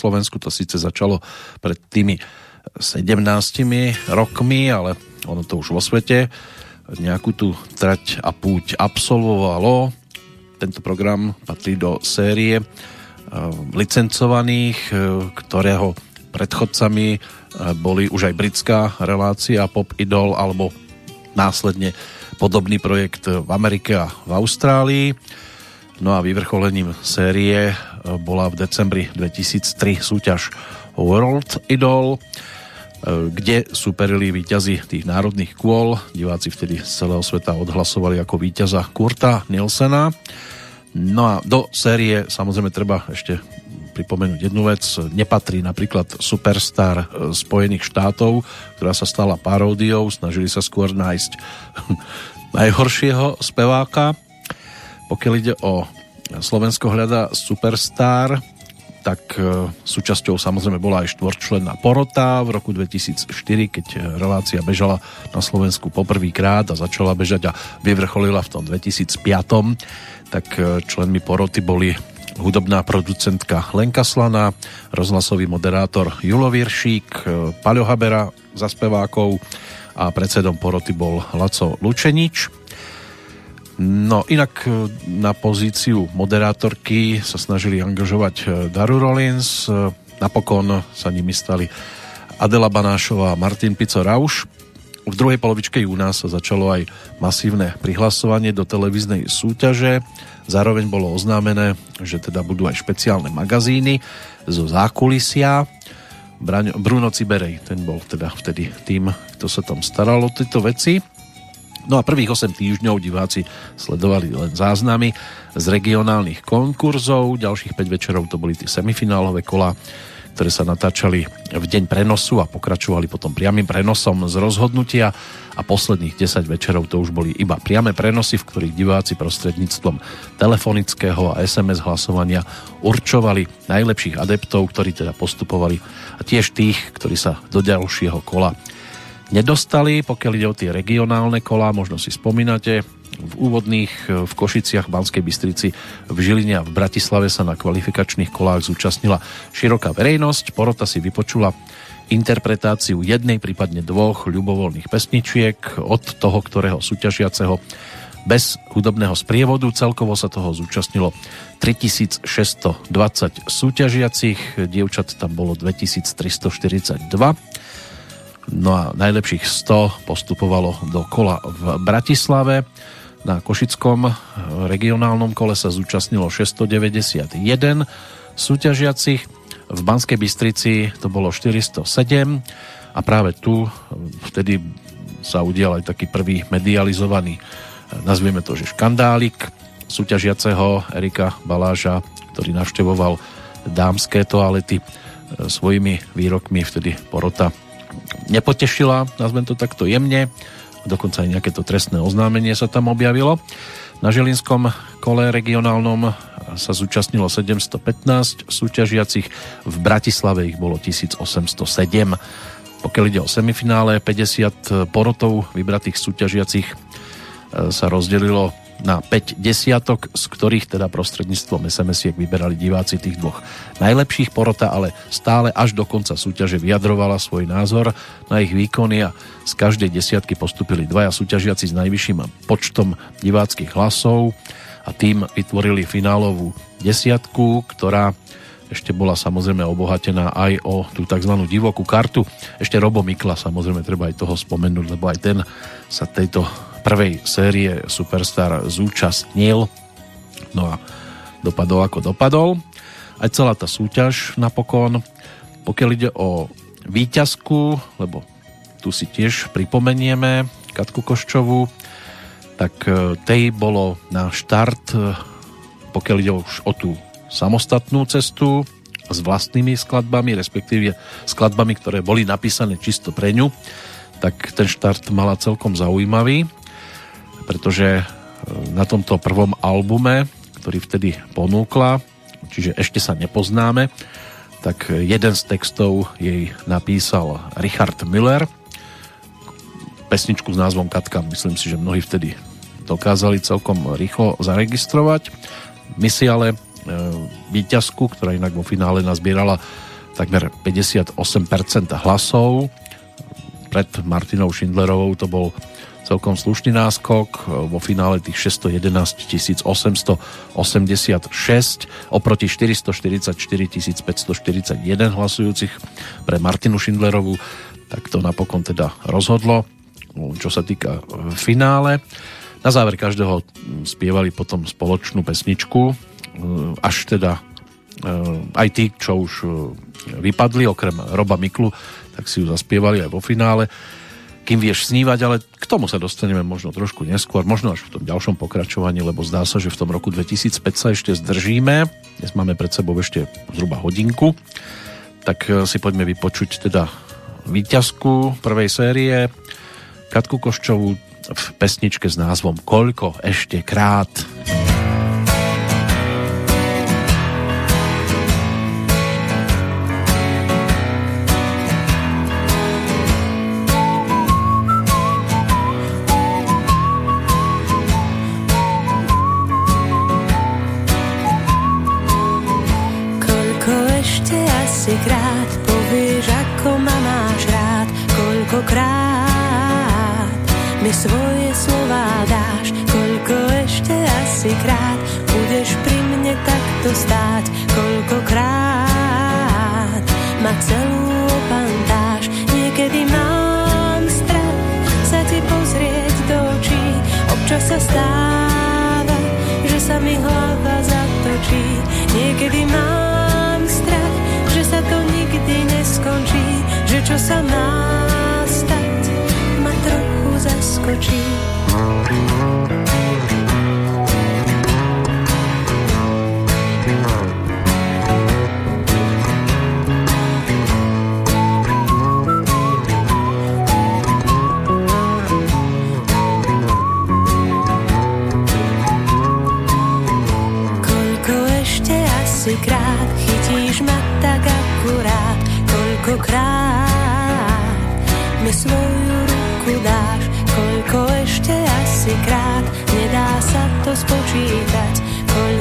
Slovensku to síce začalo pred tými 17 rokmi, ale ono to už vo svete nejakú tú trať a púť absolvovalo. Tento program patrí do série eh, licencovaných, eh, ktorého predchodcami eh, boli už aj britská relácia Pop Idol alebo následne podobný projekt v Amerike a v Austrálii. No a vyvrcholením série bola v decembri 2003 súťaž World Idol, kde superili výťazi tých národných kôl. Diváci vtedy z celého sveta odhlasovali ako víťaza Kurta Nielsena. No a do série samozrejme treba ešte pripomenúť jednu vec. Nepatrí napríklad Superstar e, Spojených štátov, ktorá sa stala paródiou. Snažili sa skôr nájsť najhoršieho speváka. Pokiaľ ide o Slovensko hľada Superstar, tak e, súčasťou samozrejme bola aj štvorčlenná porota v roku 2004, keď relácia bežala na Slovensku poprvýkrát a začala bežať a vyvrcholila v tom 2005, tak e, členmi poroty boli hudobná producentka Lenka Slana, rozhlasový moderátor Julo Viršík, e, Paľo Habera za spevákov a predsedom poroty bol Laco Lučenič. No inak e, na pozíciu moderátorky sa snažili angažovať e, Daru Rollins, napokon sa nimi stali Adela Banášová a Martin Pico Rauš. V druhej polovičke júna sa začalo aj masívne prihlasovanie do televíznej súťaže Zároveň bolo oznámené, že teda budú aj špeciálne magazíny zo zákulisia. Bruno Ciberej, ten bol teda vtedy tým, kto sa tam staral o tieto veci. No a prvých 8 týždňov diváci sledovali len záznamy z regionálnych konkurzov, ďalších 5 večerov to boli tie semifinálové kola ktoré sa natáčali v deň prenosu a pokračovali potom priamým prenosom z rozhodnutia. A posledných 10 večerov to už boli iba priame prenosy, v ktorých diváci prostredníctvom telefonického a SMS hlasovania určovali najlepších adeptov, ktorí teda postupovali a tiež tých, ktorí sa do ďalšieho kola nedostali. Pokiaľ ide o tie regionálne kola, možno si spomínate, v úvodných e, v Košiciach, Banskej Bystrici, v Žiline a v Bratislave sa na kvalifikačných kolách zúčastnila široká verejnosť. Porota si vypočula interpretáciu jednej, prípadne dvoch ľubovoľných pesničiek od toho, ktorého súťažiaceho bez hudobného sprievodu. Celkovo sa toho zúčastnilo 3620 súťažiacich, dievčat tam bolo 2342. No a najlepších 100 postupovalo do kola v Bratislave. Na Košickom regionálnom kole sa zúčastnilo 691 súťažiacich, v Banskej Bystrici to bolo 407 a práve tu vtedy sa udial aj taký prvý medializovaný, nazvieme to, že škandálik súťažiaceho Erika Baláža, ktorý navštevoval dámské toalety svojimi výrokmi, vtedy porota nepotešila, nazvem to takto jemne, dokonca aj nejaké to trestné oznámenie sa tam objavilo. Na Žilinskom kole regionálnom sa zúčastnilo 715 súťažiacich, v Bratislave ich bolo 1807. Pokiaľ ide o semifinále, 50 porotov vybratých súťažiacich e, sa rozdelilo na 5 desiatok, z ktorých teda prostredníctvom SMS-iek vyberali diváci tých dvoch najlepších porota, ale stále až do konca súťaže vyjadrovala svoj názor na ich výkony a z každej desiatky postupili dvaja súťažiaci s najvyšším počtom diváckých hlasov a tým vytvorili finálovú desiatku, ktorá ešte bola samozrejme obohatená aj o tú tzv. divokú kartu. Ešte Robo Mikla samozrejme treba aj toho spomenúť, lebo aj ten sa tejto prvej série Superstar zúčastnil. No a dopadol ako dopadol. Aj celá tá súťaž napokon. Pokiaľ ide o výťazku, lebo tu si tiež pripomenieme Katku Koščovú, tak e, tej bolo na štart, e, pokiaľ ide už o tú samostatnú cestu s vlastnými skladbami, respektíve skladbami, ktoré boli napísané čisto pre ňu, tak ten štart mala celkom zaujímavý pretože e, na tomto prvom albume, ktorý vtedy ponúkla, čiže ešte sa nepoznáme, tak jeden z textov jej napísal Richard Miller, pesničku s názvom Katka, myslím si, že mnohí vtedy dokázali celkom rýchlo zaregistrovať. My si ale e, víťazku, ktorá inak vo finále nazbierala takmer 58% hlasov. Pred Martinou Schindlerovou to bol celkom slušný náskok, vo finále tých 611 886 oproti 444 541 hlasujúcich pre Martinu Schindlerovú, tak to napokon teda rozhodlo, čo sa týka e, finále. Na záver každého spievali potom spoločnú pesničku, e, až teda e, aj tí, čo už vypadli, okrem Roba Miklu, tak si ju zaspievali aj vo finále kým vieš snívať, ale k tomu sa dostaneme možno trošku neskôr, možno až v tom ďalšom pokračovaní, lebo zdá sa, že v tom roku 2005 sa ešte zdržíme. Dnes máme pred sebou ešte zhruba hodinku. Tak e, si poďme vypočuť teda výťazku prvej série Katku Koščovú v pesničke s názvom Koľko ešte krát. koľko ešte krát.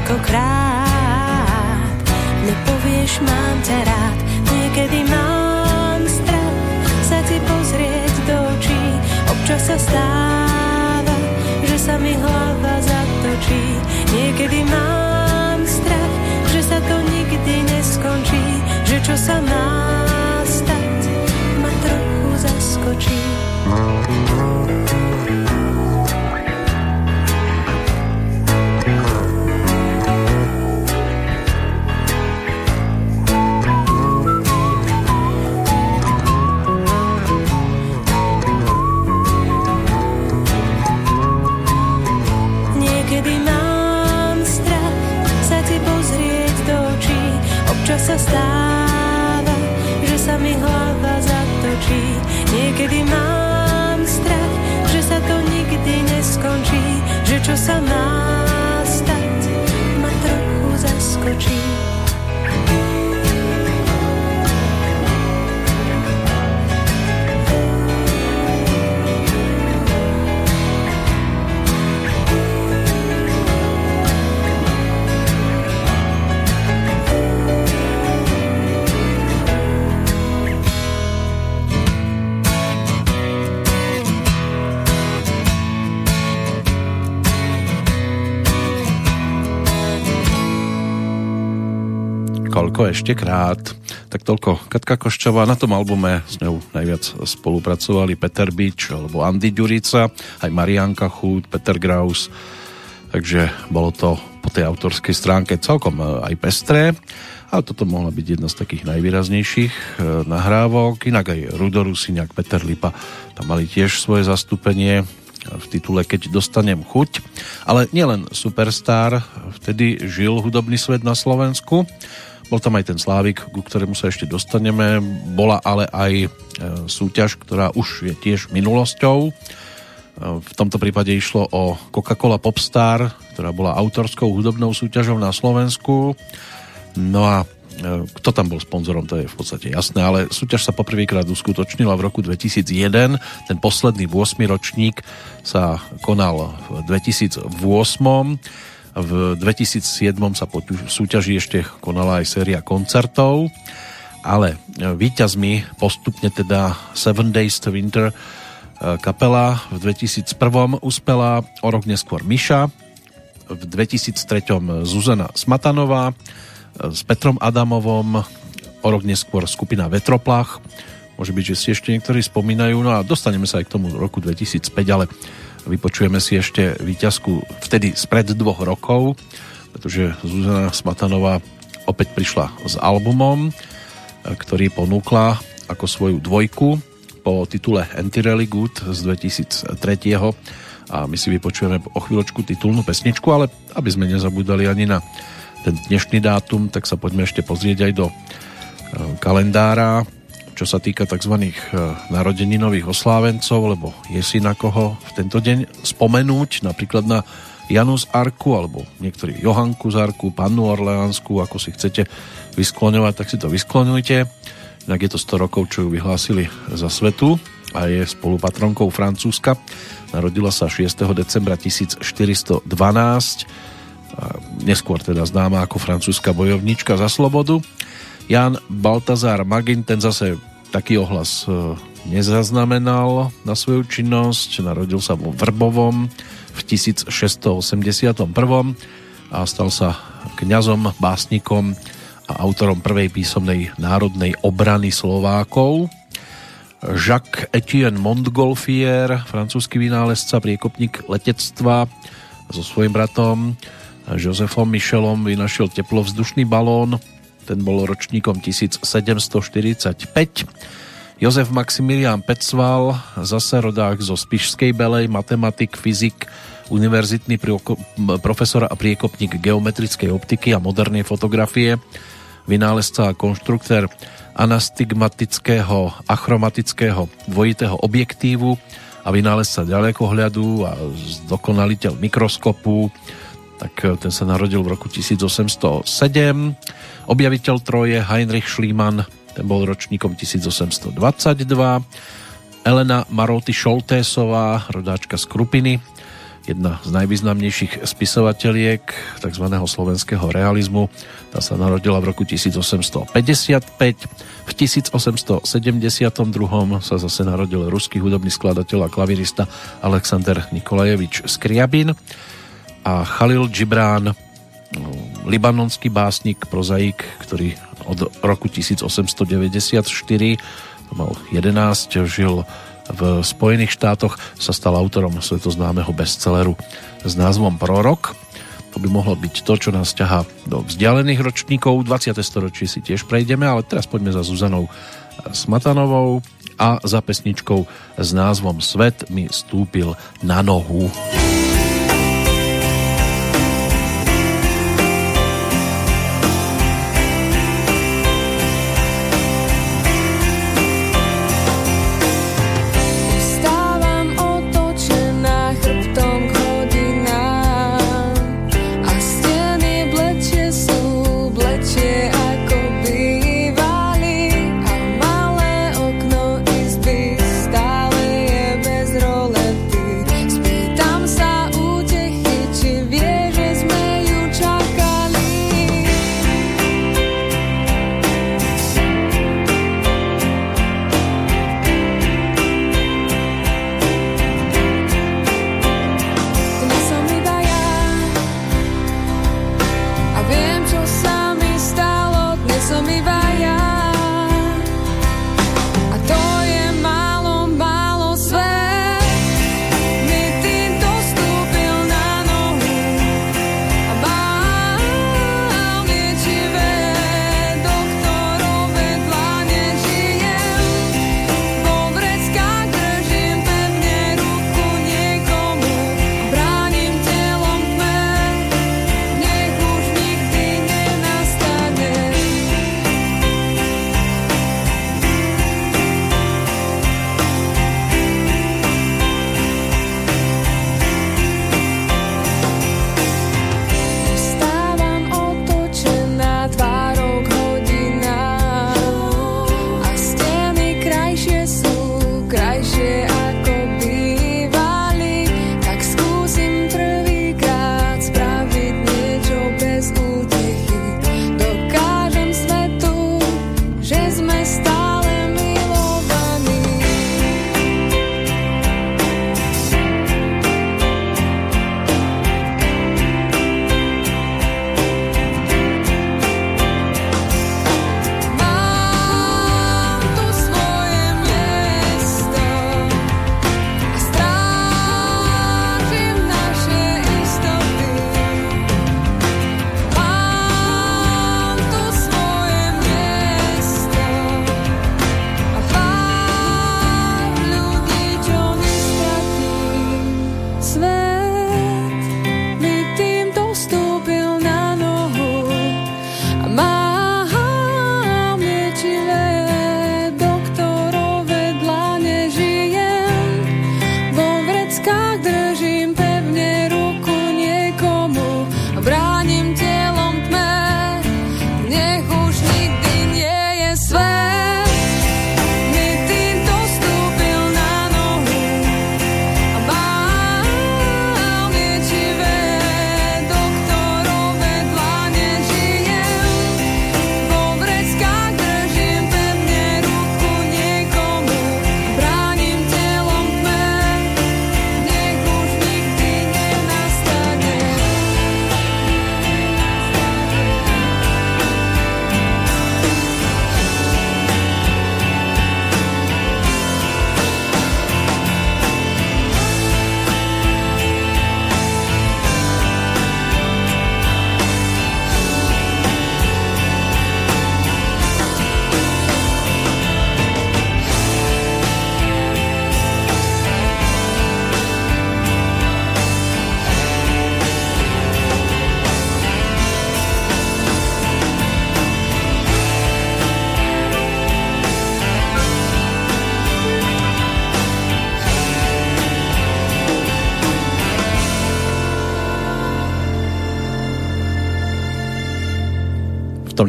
tentokrát nepovieš mám ťa rád, niekedy mám strach sa ti pozrieť do očí, občas sa stáva, že sa mi hlava zatočí, niekedy mám strach, že sa to nikdy neskončí, že čo sa má stať, ma trochu zaskočí. stáva, že sa mi hlava zatočí. Niekedy mám strach, že sa to nikdy neskončí, že čo sa má stať, ma trochu zaskočí. Tak toľko Katka Koščová. Na tom albume s ňou najviac spolupracovali Peter Bič alebo Andy Ďurica, aj Marianka Chút, Peter Graus. Takže bolo to po tej autorskej stránke celkom e, aj pestré. A toto mohla byť jedna z takých najvýraznejších e, nahrávok. Inak aj Rudo Rusiňák, Peter Lipa tam mali tiež svoje zastúpenie v titule Keď dostanem chuť. Ale nielen Superstar, vtedy žil hudobný svet na Slovensku. Bol tam aj ten Slávik, ku ktorému sa ešte dostaneme. Bola ale aj e, súťaž, ktorá už je tiež minulosťou. E, v tomto prípade išlo o Coca-Cola Popstar, ktorá bola autorskou hudobnou súťažou na Slovensku. No a e, kto tam bol sponzorom, to je v podstate jasné, ale súťaž sa poprvýkrát uskutočnila v roku 2001. Ten posledný 8. ročník sa konal v 2008. V 2007 sa po súťaži ešte konala aj séria koncertov, ale víťazmi postupne teda Seven Days to Winter kapela v 2001 uspela o rok neskôr Miša, v 2003 Zuzana Smatanová s Petrom Adamovom, o rok neskôr skupina Vetroplach, môže byť, že si ešte niektorí spomínajú, no a dostaneme sa aj k tomu roku 2005, ale vypočujeme si ešte výťazku vtedy spred dvoch rokov, pretože Zuzana Smatanová opäť prišla s albumom, ktorý ponúkla ako svoju dvojku po titule Anti-Rally Good z 2003 a my si vypočujeme o chvíľočku titulnú pesničku, ale aby sme nezabudali ani na ten dnešný dátum, tak sa poďme ešte pozrieť aj do e, kalendára, čo sa týka tzv. E, narodeninových oslávencov, lebo je si na koho v tento deň spomenúť, napríklad na Janus Arku, alebo niektorí Johanku z Arku, Pannu Orleánsku, ako si chcete vyskloňovať, tak si to vyskloňujte. Inak je to 100 rokov, čo ju vyhlásili za svetu a je spolupatronkou Francúzska. Narodila sa 6. decembra 1412, neskôr teda známa ako francúzska bojovnička za slobodu. Jan Baltazar Magin, ten zase taký ohlas e, nezaznamenal na svoju činnosť. Narodil sa vo Vrbovom v 1681 a stal sa kňazom, básnikom a autorom prvej písomnej národnej obrany Slovákov. Jacques Etienne Montgolfier, francúzsky vynálezca, priekopník letectva so svojím bratom Josefom Michelom vynašiel teplovzdušný balón, ten bol ročníkom 1745. Jozef Maximilian Pecval, zase rodák zo Spišskej Belej, matematik, fyzik, univerzitný profesor a priekopník geometrickej optiky a modernej fotografie vynálezca a konštruktér anastigmatického achromatického dvojitého objektívu a vynálezca ďalekohľadu a zdokonaliteľ mikroskopu, tak eh, ten sa narodil v roku 1807. Objaviteľ troje Heinrich Schliemann, ten bol ročníkom 1822. Elena Maroty Šoltésová, rodáčka z Krupiny, jedna z najvýznamnejších spisovateľiek tzv. slovenského realizmu. Tá sa narodila v roku 1855. V 1872. sa zase narodil ruský hudobný skladateľ a klavirista Alexander Nikolajevič Skriabin a Khalil Gibran, libanonský básnik, prozaik, ktorý od roku 1894 to mal 11, žil v Spojených štátoch sa stal autorom svetoznámeho bestselleru s názvom Prorok. To by mohlo byť to, čo nás ťahá do vzdialených ročníkov. 20. storočí si tiež prejdeme, ale teraz poďme za Zuzanou Smatanovou a za pesničkou s názvom Svet mi stúpil na nohu. Spýtam sa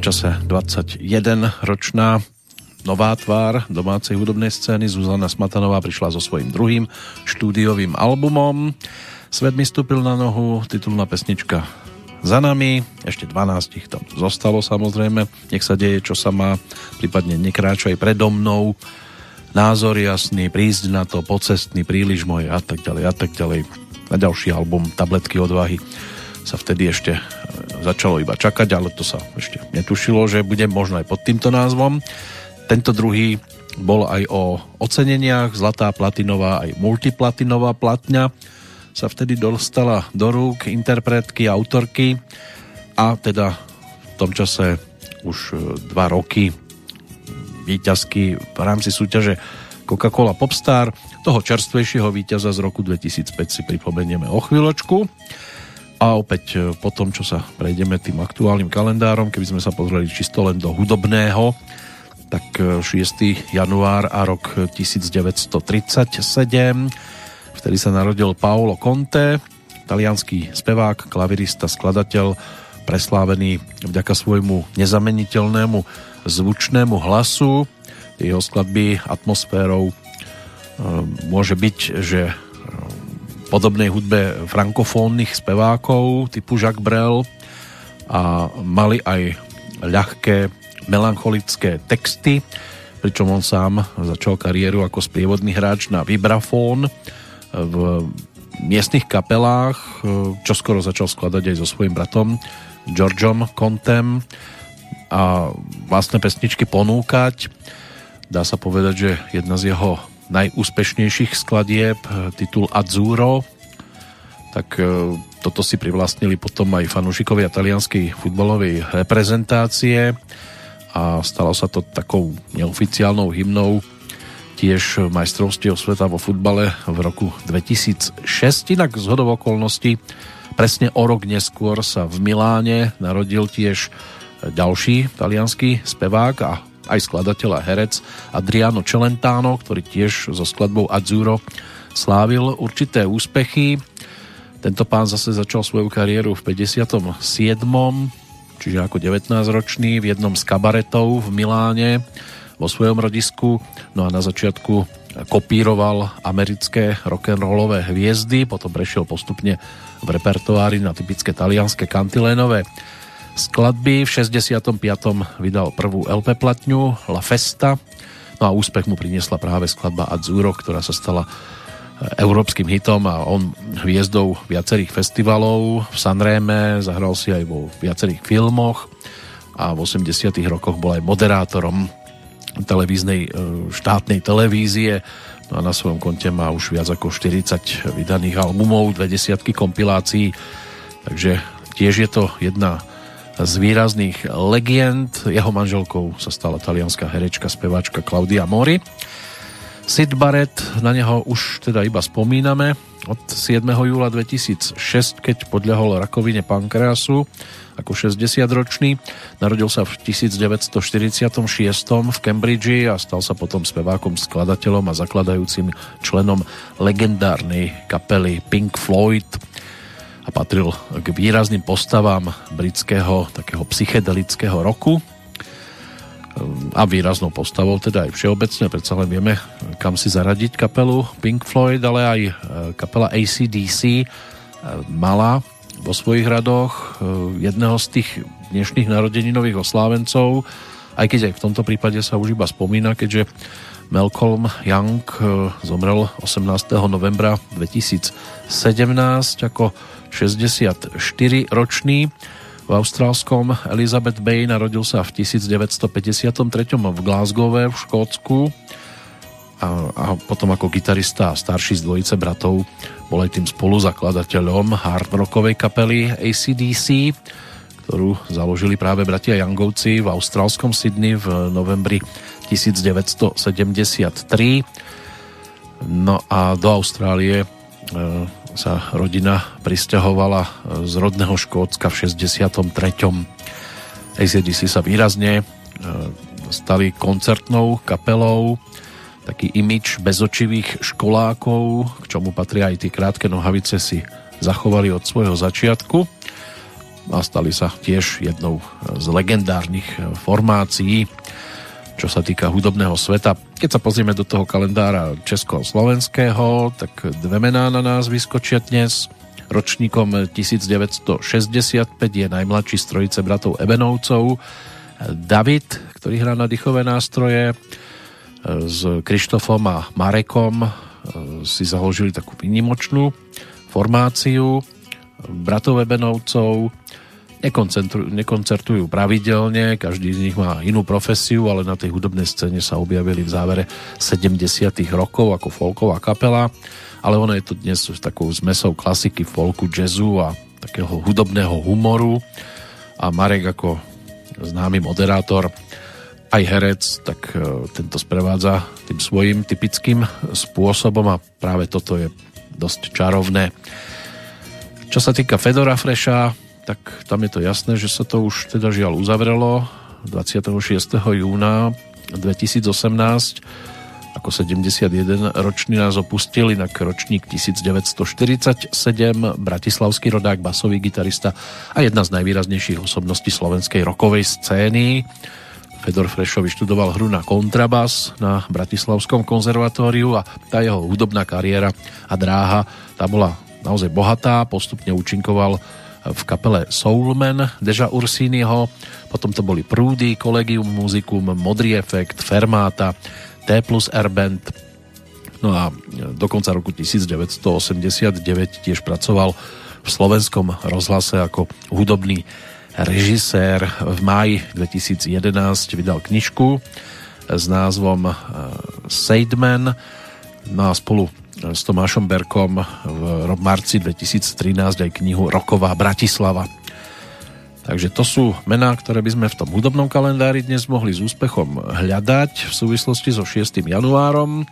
tom čase 21 ročná nová tvár domácej hudobnej scény. Zuzana Smatanová prišla so svojím druhým štúdiovým albumom. Svet mi stúpil na nohu, titulná pesnička za nami, ešte 12 ich tam zostalo samozrejme, nech sa deje čo sa má, prípadne nekráčaj predo mnou, názor jasný, prísť na to, pocestný, príliš môj a tak ďalej a tak ďalej. Na ďalší album Tabletky odvahy. Sa vtedy ešte e, začalo iba čakať, ale to sa ešte netušilo, že bude možno aj pod týmto názvom. Tento druhý bol aj o oceneniach, zlatá platinová aj multiplatinová platňa sa vtedy dostala do rúk interpretky, autorky a teda v tom čase už e, dva roky výťazky v rámci súťaže Coca-Cola Popstar. Toho čerstvejšieho víťaza z roku 2005 si pripomenieme o chvíľočku. A opäť e, po tom, čo sa prejdeme tým aktuálnym kalendárom, keby sme sa pozreli čisto len do hudobného, tak 6. E, január a rok 1937, vtedy sa narodil Paolo Conte, talianský spevák, klavirista, skladateľ, preslávený vďaka svojmu nezameniteľnému zvučnému hlasu. Jeho skladby atmosférou e, môže byť, že podobnej hudbe frankofónnych spevákov typu Jacques Brel a mali aj ľahké melancholické texty, pričom on sám začal kariéru ako sprievodný hráč na vibrafón v miestnych kapelách, čo skoro začal skladať aj so svojím bratom Georgeom Contem a vlastné pesničky ponúkať. Dá sa povedať, že jedna z jeho najúspešnejších skladieb, e, titul Azzurro, tak e, toto si privlastnili potom aj fanúšikovia talianskej futbalovej reprezentácie a stalo sa to takou neoficiálnou hymnou tiež majstrovstiev sveta vo futbale v roku 2006. Inak z hodov okolností presne o rok neskôr sa v Miláne narodil tiež ďalší talianský spevák a aj skladateľ a herec Adriano Celentano, ktorý tiež so skladbou Azzurro slávil určité úspechy. Tento pán zase začal svoju kariéru v 57. čiže ako 19-ročný v jednom z kabaretov v Miláne vo svojom rodisku. No a na začiatku kopíroval americké rock'n'rollové hviezdy, potom prešiel postupne v repertoári na typické talianské kantilénové skladby. V 65. vydal prvú LP platňu La Festa. No a úspech mu priniesla práve skladba Azzurro, ktorá sa stala eh, európskym hitom a on hviezdou viacerých festivalov v Sanreme, zahral si aj vo viacerých filmoch a v 80 rokoch bol aj moderátorom televíznej eh, štátnej televízie no a na svojom konte má už viac ako 40 vydaných albumov, dve desiatky kompilácií takže tiež je to jedna z výrazných legend. Jeho manželkou sa stala talianská herečka, speváčka Claudia Mori. Sid Barrett, na neho už teda iba spomíname. Od 7. júla 2006, keď podľahol rakovine pankreasu ako 60-ročný. Narodil sa v 1946 v Cambridge a stal sa potom spevákom, skladateľom a zakladajúcim členom legendárnej kapely Pink Floyd a patril k výrazným postavám britského takého psychedelického roku. A výraznou postavou teda aj všeobecne, predsa len vieme kam si zaradiť kapelu Pink Floyd, ale aj e, kapela ACDC e, mala vo svojich radoch e, jedného z tých dnešných narodeninových oslávencov, aj keď aj v tomto prípade sa už iba spomína, keďže Malcolm Young zomrel 18. novembra 2017 ako 64-ročný. V austrálskom Elizabeth Bay narodil sa v 1953 v Glasgow v Škótsku a, a potom ako gitarista a starší z dvojice bratov bol aj tým spoluzakladateľom hard rockovej kapely ACDC, ktorú založili práve bratia Youngovci v austrálskom Sydney v novembri 1973. No a do Austrálie e, sa rodina pristahovala z rodného Škótska v 63. ACDC sa výrazne e, stali koncertnou kapelou, taký imič bezočivých školákov, k čomu patria aj tie krátke nohavice si zachovali od svojho začiatku. A stali sa tiež jednou z legendárnych formácií, čo sa týka hudobného sveta. Keď sa pozrieme do toho kalendára česko-slovenského, tak dve mená na nás vyskočia dnes. Ročníkom 1965 je najmladší z trojice bratov Ebenovcov David, ktorý hrá na dýchové nástroje s Krištofom a Marekom si založili takú výnimočnú formáciu bratov Ebenovcov nekoncertujú pravidelne, každý z nich má inú profesiu, ale na tej hudobnej scéne sa objavili v závere 70 rokov ako folková kapela, ale ono je to dnes takou zmesou klasiky, folku, jazzu a takého hudobného humoru a Marek ako známy moderátor aj herec, tak e, tento sprevádza tým svojim typickým spôsobom a práve toto je dosť čarovné. Čo sa týka Fedora Freša, tak tam je to jasné, že sa to už teda žiaľ uzavrelo 26. júna 2018 ako 71 ročný nás opustil, inak ročník 1947, bratislavský rodák, basový gitarista a jedna z najvýraznejších osobností slovenskej rokovej scény. Fedor Frešovi študoval hru na kontrabas na Bratislavskom konzervatóriu a tá jeho hudobná kariéra a dráha tá bola naozaj bohatá, postupne účinkoval v kapele Soulman Deža Ursínyho, potom to boli Prúdy, Collegium Musicum, Modrý efekt, Fermáta, T plus R Band, no a do konca roku 1989 tiež pracoval v slovenskom rozhlase ako hudobný režisér. V máji 2011 vydal knižku s názvom eh, Seidman no a spolu s Tomášom Berkom v marci 2013 aj knihu Roková Bratislava. Takže to sú mená, ktoré by sme v tom hudobnom kalendári dnes mohli s úspechom hľadať v súvislosti so 6. januárom.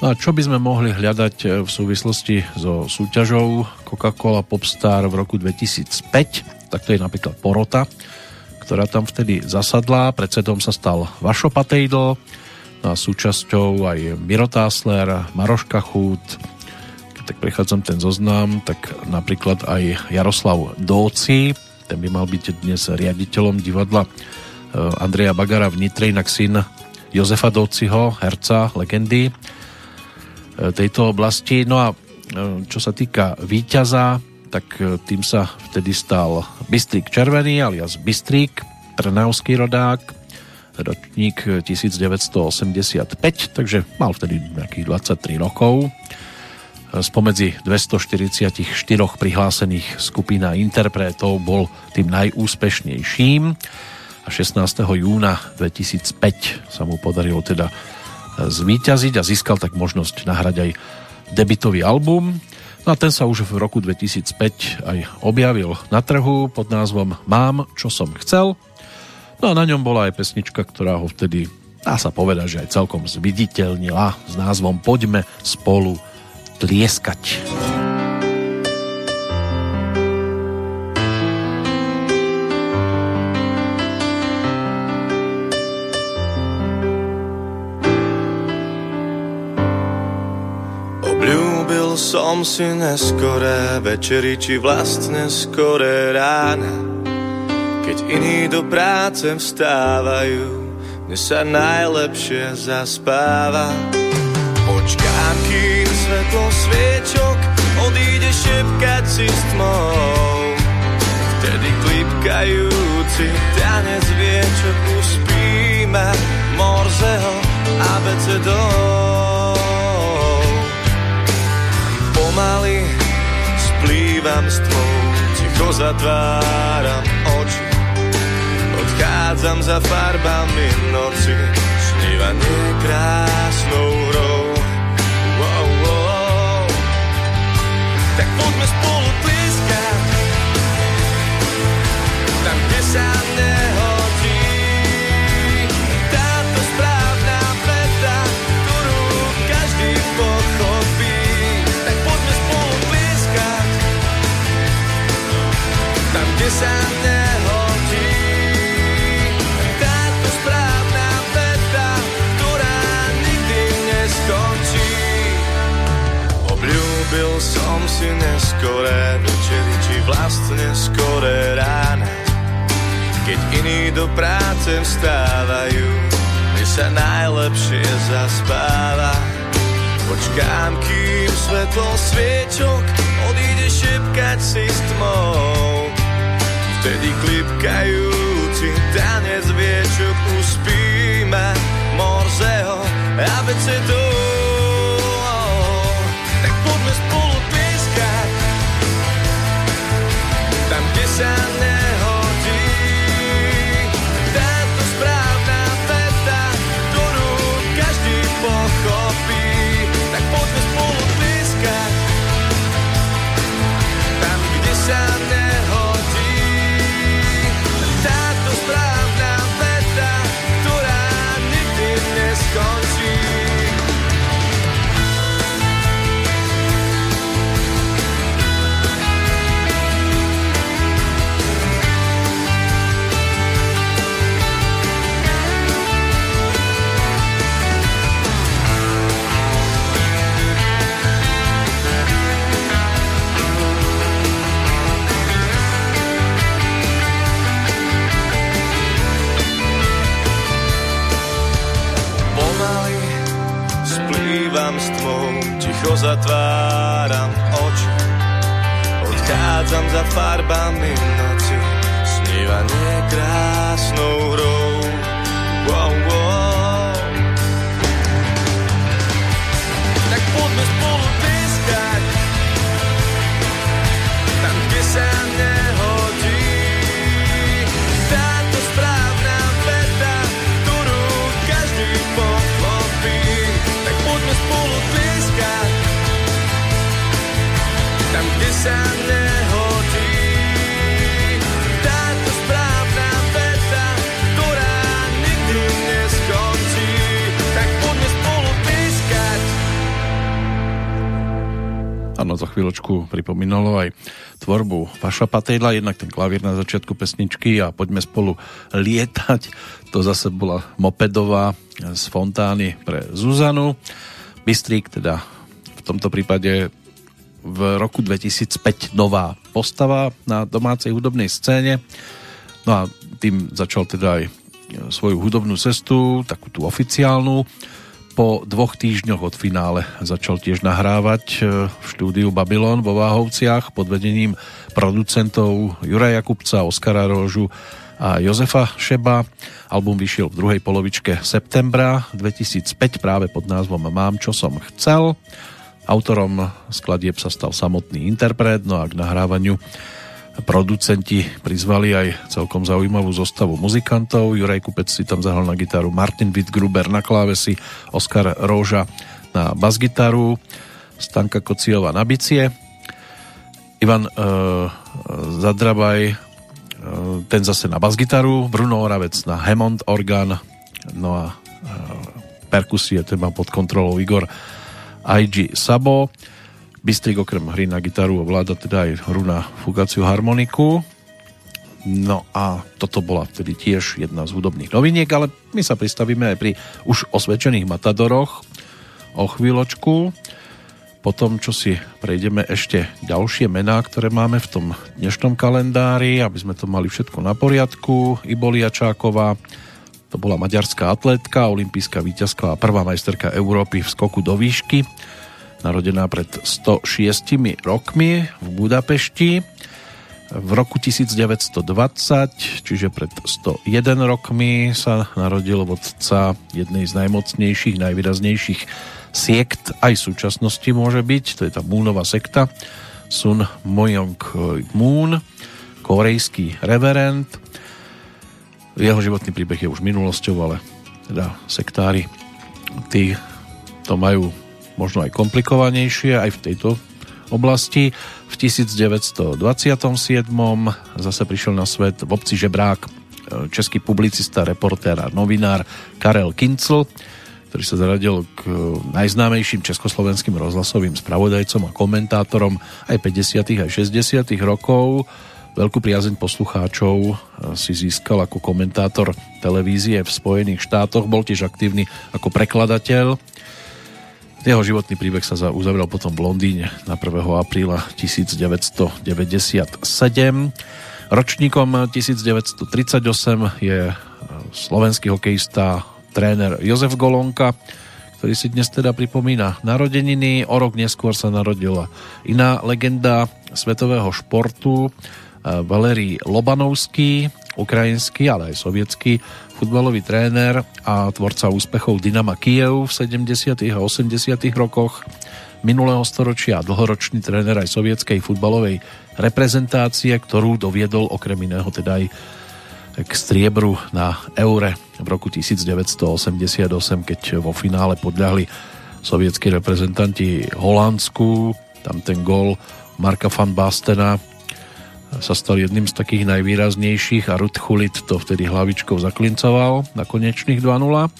No a čo by sme mohli hľadať v súvislosti so súťažou Coca-Cola Popstar v roku 2005? Tak to je napríklad porota, ktorá tam vtedy zasadla. Predsedom sa stal Vašo Patejdl, A súčasťou aj Miro Tásler, Maroška Chút, keď tak prechádzam ten zoznam, tak napríklad aj Jaroslav Dóci, ten by mal byť dnes riaditeľom divadla eh, Andreja Bagara v Nitre, inak syn Jozefa Dóciho, herca, legendy eh, tejto oblasti. No a eh, čo sa týka víťaza, tak tým sa vtedy stal Bystrík Červený alias Bystrík, trnavský rodák, ročník 1985, takže mal vtedy nejakých 23 rokov. Spomedzi 244 prihlásených skupín a interpretov bol tým najúspešnejším a 16. júna 2005 sa mu podarilo teda zvíťaziť a získal tak možnosť nahrať aj debitový album. No a ten sa už v roku 2005 aj objavil na trhu pod názvom Mám, čo som chcel No a na ňom bola aj pesnička, ktorá ho vtedy, dá sa povedať, že aj celkom zviditeľnila s názvom Poďme spolu tlieskať. Obľúbil som si neskoré večery, či vlastne skoré rána keď iní do práce vstávajú, mne sa najlepšie zaspáva. Počkám, kým svetlo sviečok odíde šepkať si s tmou. Vtedy klipkajúci tanec viečok uspíma Morzeho abecedou. Pomaly splývam s tmou, ticho zatváram Odchádzam za farbami noci, snívanie krásnou hrou. Wow, wow. Tak poďme spolu plieskať, tam, kde sa nehodí. Táto správna veta, ktorú každý pochopí. Tak poďme spolu plieskať, tam, kde sa nehodí. Som si neskoré večeri, či vlastne skoré ráno iní do práce vstávajú, mne sa najlepšie zaspáva. Počkám, kým svetlo sviečok odíde šepkať si s tmou. Vtedy klipkajúci tanec viečok uspí ma Morzeho abecetou. Tak poďme spolu tam, ticho zatváram oči. Odchádzam za farbami noci, snívanie krásnou hrou. Sa nehodí. Táto správna veta. Áno, za chvíľočku pripomínalo aj tvorbu Vaša Patejla, jednak ten klavír na začiatku pesničky a poďme spolu lietať. To zase bola mopedová z Fontány pre Zuzanu. Bystrík teda v tomto prípade v roku 2005 nová postava na domácej hudobnej scéne. No a tým začal teda aj svoju hudobnú cestu, takú tú oficiálnu. Po dvoch týždňoch od finále začal tiež nahrávať e, v štúdiu Babylon vo Váhovciach pod vedením producentov Juraja Kupca, Oskara Róžu a Jozefa Šeba. Album vyšiel v druhej polovičke septembra 2005 práve pod názvom Mám, čo som chcel. Autorom skladieb sa stal samotný interpret, no a k nahrávaniu producenti prizvali aj celkom zaujímavú zostavu muzikantov. Juraj Kupec si tam zahral na gitaru, Martin Wittgruber na klávesi, Oskar Róža na basgitaru, Stanka Kociová na bicie, Ivan e, Zadrabaj e, ten zase na basgitaru, Bruno Oravec na Hammond orgán, no a e, perkusie ten má pod kontrolou Igor IG Sabo. Bystrik okrem hry na gitaru ovláda teda aj hru na fugáciu harmoniku. No a toto bola vtedy tiež jedna z hudobných noviniek, ale my sa pristavíme aj pri už osvedčených matadoroch o chvíľočku. Po tom, čo si prejdeme ešte ďalšie mená, ktoré máme v tom dnešnom kalendári, aby sme to mali všetko na poriadku. Ibolia Čáková, to bola maďarská atlétka, olimpijská víťazka a prvá majsterka Európy v skoku do výšky narodená pred 106 rokmi v Budapešti. V roku 1920, čiže pred 101 rokmi sa narodil vodca jednej z najmocnejších, najvýraznejších siekt aj v súčasnosti môže byť, to je tá Múnová sekta, Sun Mojong Moon, korejský reverend. Jeho životný príbeh je už minulosťou, ale teda sektári, tí to majú možno aj komplikovanejšie aj v tejto oblasti. V 1927. zase prišiel na svet v obci Žebrák český publicista, reportér a novinár Karel Kincl, ktorý sa zaradil k najznámejším československým rozhlasovým spravodajcom a komentátorom aj 50. aj 60. rokov. Veľkú priazeň poslucháčov si získal ako komentátor televízie v Spojených štátoch, bol tiež aktívny ako prekladateľ jeho životný príbeh sa uzavrel potom v Londýne na 1. apríla 1997. Ročníkom 1938 je slovenský hokejista, tréner Jozef Golonka, ktorý si dnes teda pripomína narodeniny. O rok neskôr sa narodila iná legenda svetového športu, eh, Valerij Lobanovský, ukrajinský, ale aj sovietský futbalový tréner a tvorca úspechov Dynama Kiev v 70. a 80. rokoch minulého storočia a dlhoročný tréner aj sovietskej futbalovej reprezentácie, ktorú doviedol okrem iného teda aj k striebru na Eure v roku 1988, keď vo finále podľahli sovietskí reprezentanti Holandsku. Tam ten gol Marka van Bastena sa stal jedným z takých najvýraznejších a Rud Chulit to vtedy hlavičkou zaklincoval na konečných 2-0.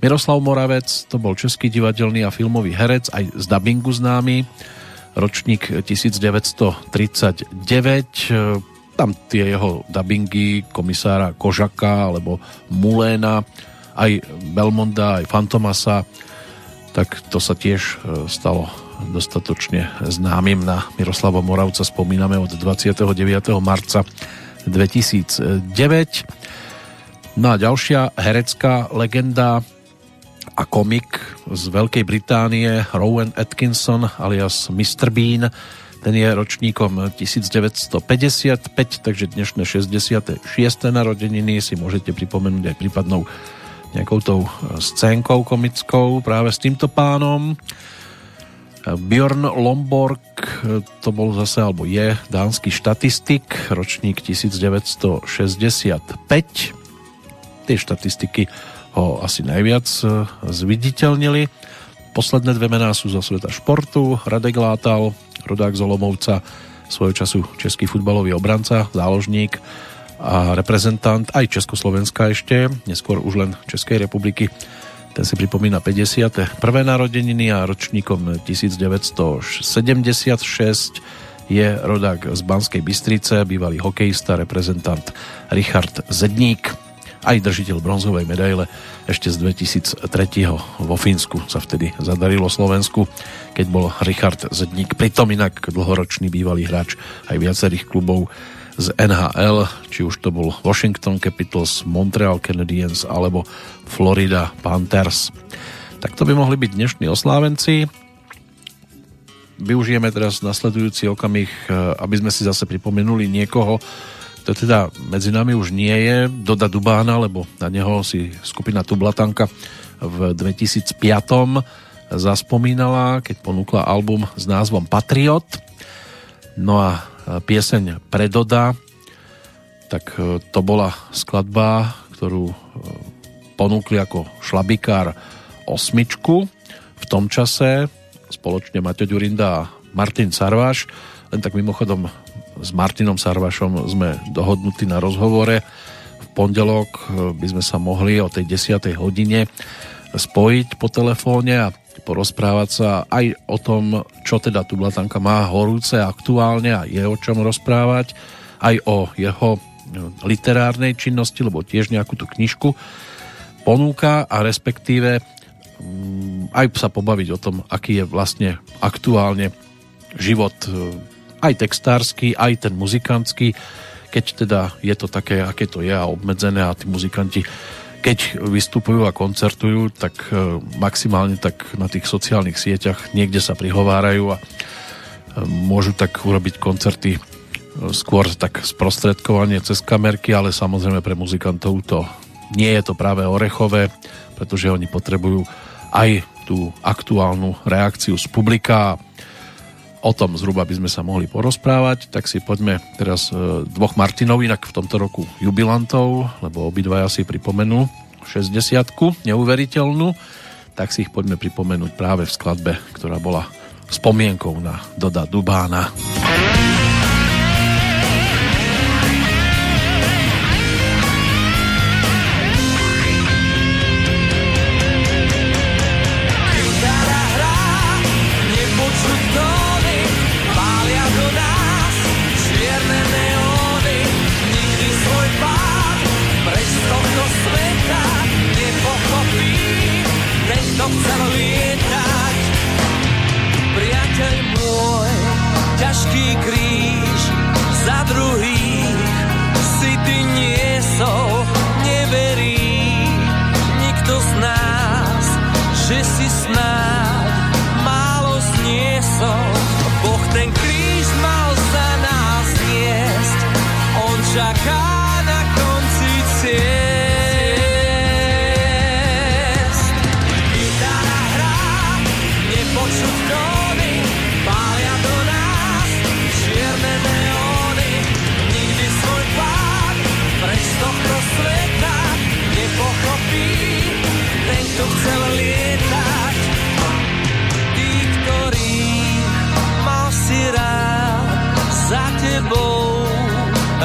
Miroslav Moravec to bol český divadelný a filmový herec, aj z dubbingu známy, ročník 1939 tam tie jeho dubbingy komisára Kožaka alebo Muléna, aj Belmonda, aj Fantomasa, tak to sa tiež e, stalo dostatočne známym. Na Miroslava Moravca spomíname od 29. marca 2009. No a ďalšia herecká legenda a komik z Veľkej Británie Rowan Atkinson alias Mr. Bean ten je ročníkom 1955, takže dnešné 66. narodeniny si môžete pripomenúť aj prípadnou nejakou tou scénkou komickou práve s týmto pánom. Bjorn Lomborg to bol zase, alebo je dánsky štatistik, ročník 1965. Tie štatistiky ho asi najviac e, zviditeľnili. Posledné dve mená sú zo sveta športu. Radek Látal, rodák z Olomovca, svojho času český futbalový obranca, záložník a reprezentant aj Československa ešte, neskôr už len Českej republiky. Ten si pripomína 51. narodeniny a ročníkom 1976 je rodák z Banskej Bystrice, bývalý hokejista, reprezentant Richard Zedník, aj držiteľ bronzovej medaile ešte z 2003. vo Fínsku sa vtedy zadarilo Slovensku keď bol Richard Zedník pritom inak dlhoročný bývalý hráč aj viacerých klubov z NHL, či už to bol Washington Capitals, Montreal Canadiens alebo Florida Panthers. Tak to by mohli byť dnešní oslávenci. Využijeme teraz nasledujúci okamih, eh, aby sme si zase pripomenuli niekoho, to teda medzi nami už nie je, Doda Dubána, lebo na neho si skupina Tublatanka v 2005 zaspomínala, keď ponúkla album s názvom Patriot. No a pieseň Predoda, tak e, to bola skladba, ktorú e, ponúkli ako šlabikár osmičku. V tom čase spoločne Maťo Ďurinda a Martin Sarváš. Len tak mimochodom s Martinom Sarvašom sme dohodnutí na rozhovore. V pondelok e, by sme sa mohli o tej 10. hodine spojiť po telefóne a porozprávať sa aj o tom, čo teda tu Blatanka má horúce aktuálne a je o čom rozprávať, aj o jeho no, literárnej činnosti, lebo tiež nejakú tú knižku ponúka a respektíve mm, aj sa pobaviť o tom, aký je vlastne aktuálne život e, aj textársky, aj ten muzikantský, keď teda je to také, aké to je a obmedzené a tí muzikanti keď vystupujú a koncertujú, tak e, maximálne tak na tých sociálnych sieťach niekde sa prihovárajú a e, môžu tak urobiť koncerty e, skôr tak sprostredkovanie cez kamerky, ale samozrejme pre muzikantov to nie je to práve orechové, pretože oni potrebujú aj tú aktuálnu reakciu z publika o tom zhruba by sme sa mohli porozprávať, tak si poďme teraz e, dvoch Martinov, inak v tomto roku jubilantov, lebo obidvaja si pripomenú 60 neuveriteľnú, tak si ich poďme pripomenúť práve v skladbe, ktorá bola spomienkou na Doda Dubána. ťažký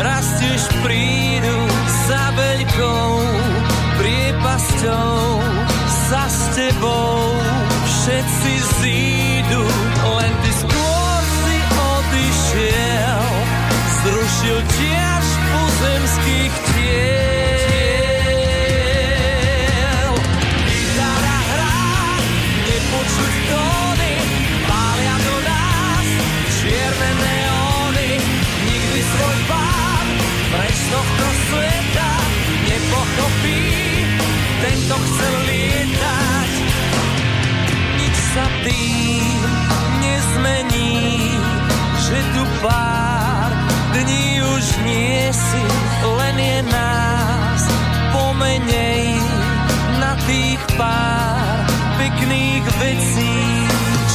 raz tiež prídu za veľkou priepasťou, sa s tebou všetci zídu, len ty skôr si odišiel, zrušil tiež pozemských tiel. Sa tým nezmení, že tu pár dní už nie si, len je nás pomenej na tých pár pekných vecí,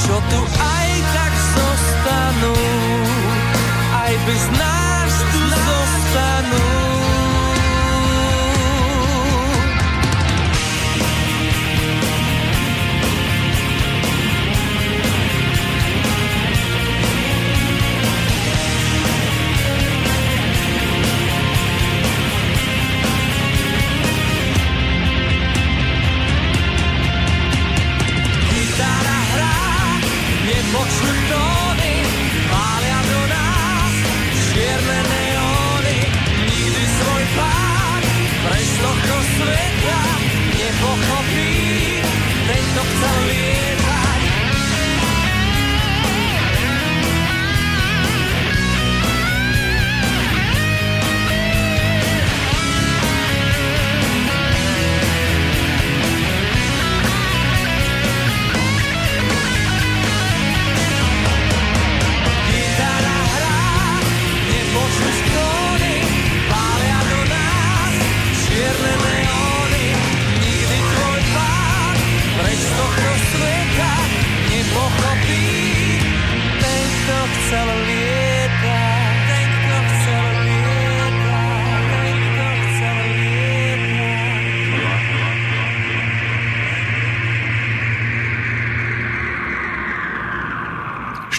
čo tu aj tak zostanú, aj bez nás tu zostanú.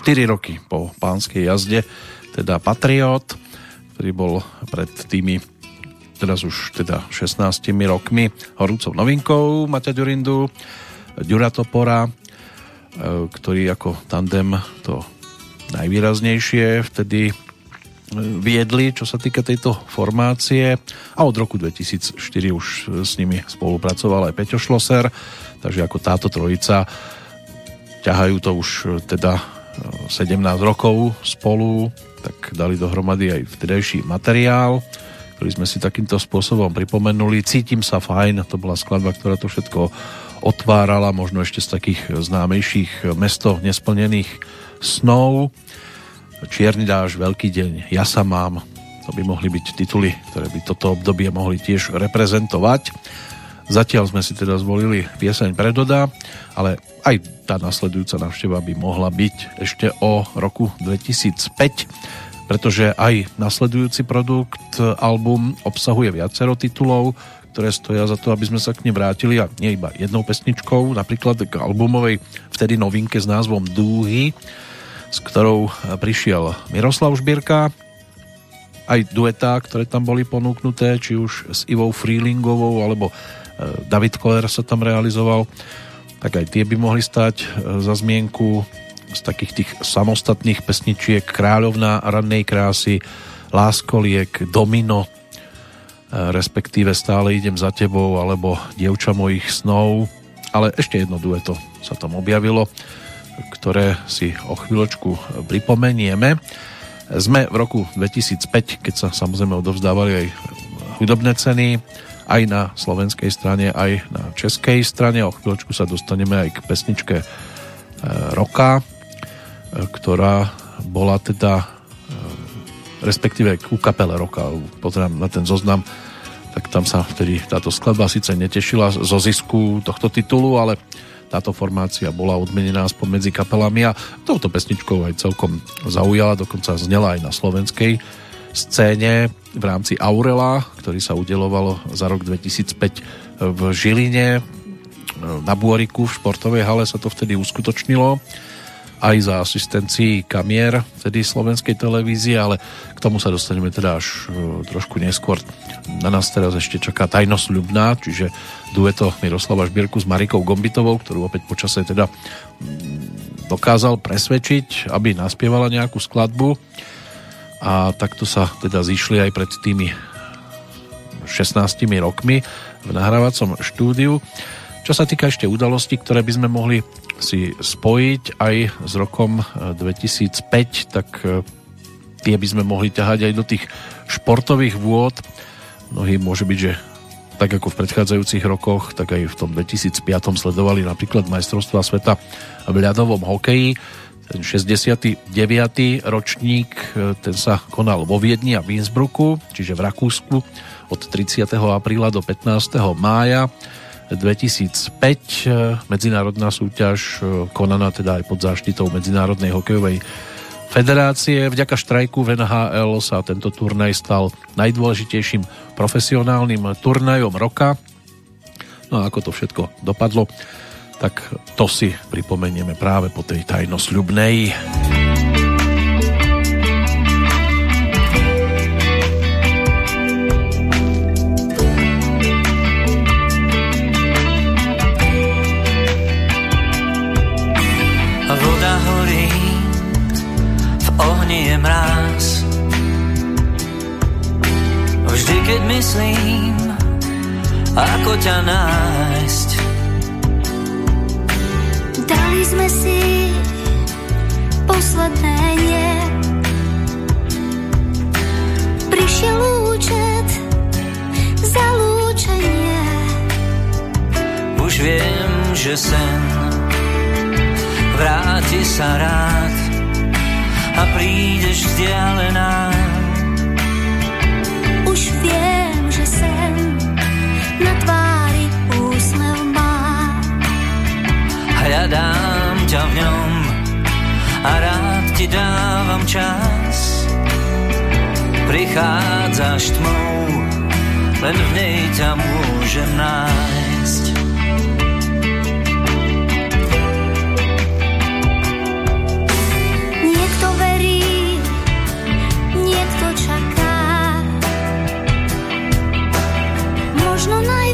4 roky po pánskej jazde, teda Patriot, ktorý bol pred tými teraz už teda 16 rokmi horúcou novinkou Maťa Ďurindu, Ďura Topora, e, ktorý ako tandem to najvýraznejšie vtedy e, viedli, čo sa týka tejto formácie. A od roku 2004 už s nimi spolupracoval aj Peťo Šloser, takže ako táto trojica ťahajú to už teda 17 rokov spolu, tak dali dohromady aj vtedajší materiál, ktorý sme si takýmto spôsobom pripomenuli. Cítim sa fajn, to bola skladba, ktorá to všetko otvárala, možno ešte z takých známejších mesto nesplnených snov. Čierny dáž, Veľký deň, Ja sa mám, to by mohli byť tituly, ktoré by toto obdobie mohli tiež reprezentovať. Zatiaľ sme si teda zvolili pieseň Predoda, ale aj tá nasledujúca návšteva by mohla byť ešte o roku 2005, pretože aj nasledujúci produkt, album obsahuje viacero titulov, ktoré stoja za to, aby sme sa k ne vrátili a nie iba jednou pesničkou, napríklad k albumovej vtedy novinke s názvom Dúhy, s ktorou prišiel Miroslav Žbírka, aj duetá, ktoré tam boli ponúknuté, či už s Ivou Freelingovou, alebo David Koller sa tam realizoval, tak aj tie by mohli stať za zmienku z takých tých samostatných pesničiek Kráľovná rannej krásy, Láskoliek, Domino, respektíve Stále idem za tebou, alebo Dievča mojich snov, ale ešte jedno dueto sa tam objavilo, ktoré si o chvíľočku pripomenieme. Sme v roku 2005, keď sa samozrejme odovzdávali aj hudobné ceny, aj na slovenskej strane, aj na českej strane. O chvíľočku sa dostaneme aj k pesničke Roka, ktorá bola teda respektíve ku kapele Roka. Pozerám na ten zoznam, tak tam sa vtedy táto skladba síce netešila zo zisku tohto titulu, ale táto formácia bola odmenená spomedzi kapelami a touto pesničkou aj celkom zaujala, dokonca znela aj na slovenskej scéne v rámci Aurela, ktorý sa udelovalo za rok 2005 v Žiline. Na Bôriku v športovej hale sa to vtedy uskutočnilo. Aj za asistencii kamier tedy slovenskej televízie, ale k tomu sa dostaneme teda až e, trošku neskôr. Na nás teraz ešte čaká Tajnosť ľubná, čiže dueto Miroslava Šbírku s Marikou Gombitovou, ktorú opäť počase teda mm, dokázal presvedčiť, aby naspievala nejakú skladbu a takto sa teda zišli aj pred tými 16 rokmi v nahrávacom štúdiu. Čo sa týka ešte udalostí, ktoré by sme mohli si spojiť aj s rokom 2005, eh, tak eh, tie by sme mohli ťahať aj do tých športových vôd. Mnohí môže byť, že tak ako v predchádzajúcich rokoch, tak aj v tom 2005 sledovali napríklad majstrovstva sveta v ľadovom hokeji. Ten 69. ročník, eh, ten sa konal vo Viedni a v Innsbrucku, čiže v Rakúsku od 30. apríla do 15. mája 2005 eh, medzinárodná súťaž eh, konaná teda aj pod záštitou Medzinárodnej hokejovej federácie. Vďaka štrajku v NHL sa tento turnaj stal najdôležitejším profesionálnym turnajom roka. No a ako to všetko dopadlo, tak to si pripomenieme práve po tej tajnosľubnej. ohni je mráz. Vždy, keď myslím, ako ťa nájsť. Dali sme si posledné nie. Prišiel účet za lúčenie. Už viem, že sen vráti sa rád a prídeš vzdialená. Hľadám ťa v ňom a rád ti dávam čas. Prichádzaš tmou, len v nej ťa môžem nájsť. Toľko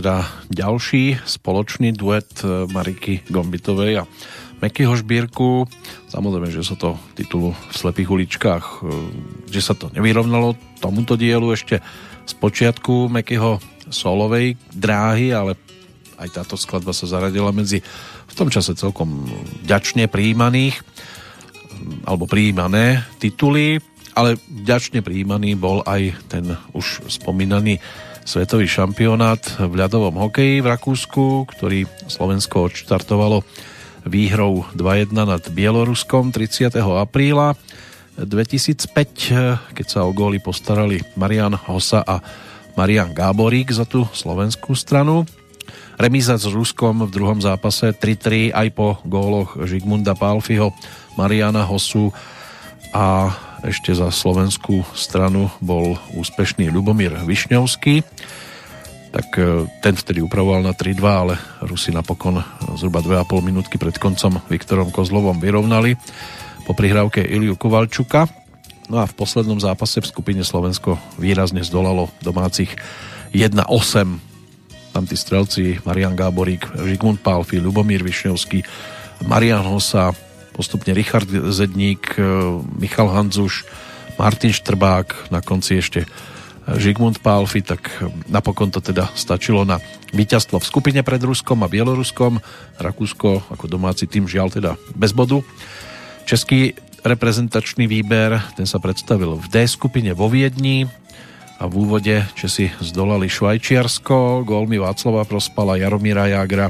teda ďalší spoločný duet e, Mariky Gombitovej a Mekyho Žbírku. Samozrejme, že sa to titulu v Slepých uličkách, e, že sa to nevyrovnalo tomuto dielu ešte z počiatku Mekyho solovej dráhy, ale aj táto skladba sa zaradila medzi v tom čase celkom ďačne príjmaných alebo príjmané tituly, ale ďačne príjmaný bol aj ten už spomínaný svetový šampionát v ľadovom hokeji v Rakúsku, ktorý Slovensko odštartovalo výhrou 2-1 nad Bieloruskom 30. apríla 2005, keď sa o góly postarali Marian Hosa a Marian Gáborík za tú slovenskú stranu. Remíza s Ruskom v druhom zápase 3-3 aj po góloch Žigmunda Pálfiho, Mariana Hosu a ešte za slovenskú stranu bol úspešný Ľubomír Višňovský tak e, ten vtedy upravoval na 3-2, ale Rusi napokon zhruba 2,5 minútky pred koncom Viktorom Kozlovom vyrovnali po prihrávke Iliu Kovalčuka. No a v poslednom zápase v skupine Slovensko výrazne zdolalo domácich 1-8. Tam tí strelci Marian Gáborík, Žigmund Pálfi, Lubomír Višňovský, Marian Hosa, postupne Richard Zedník, e, Michal Hanzuš, Martin Štrbák, na konci ešte Žigmund Pálfi, tak napokon to teda stačilo na víťazstvo v skupine pred Ruskom a Bieloruskom. Rakúsko ako domáci tým žiaľ teda bez bodu. Český reprezentačný výber, ten sa predstavil v D skupine vo Viedni a v úvode Česi zdolali Švajčiarsko, gólmi Václava Prospala, Jaromíra Jagra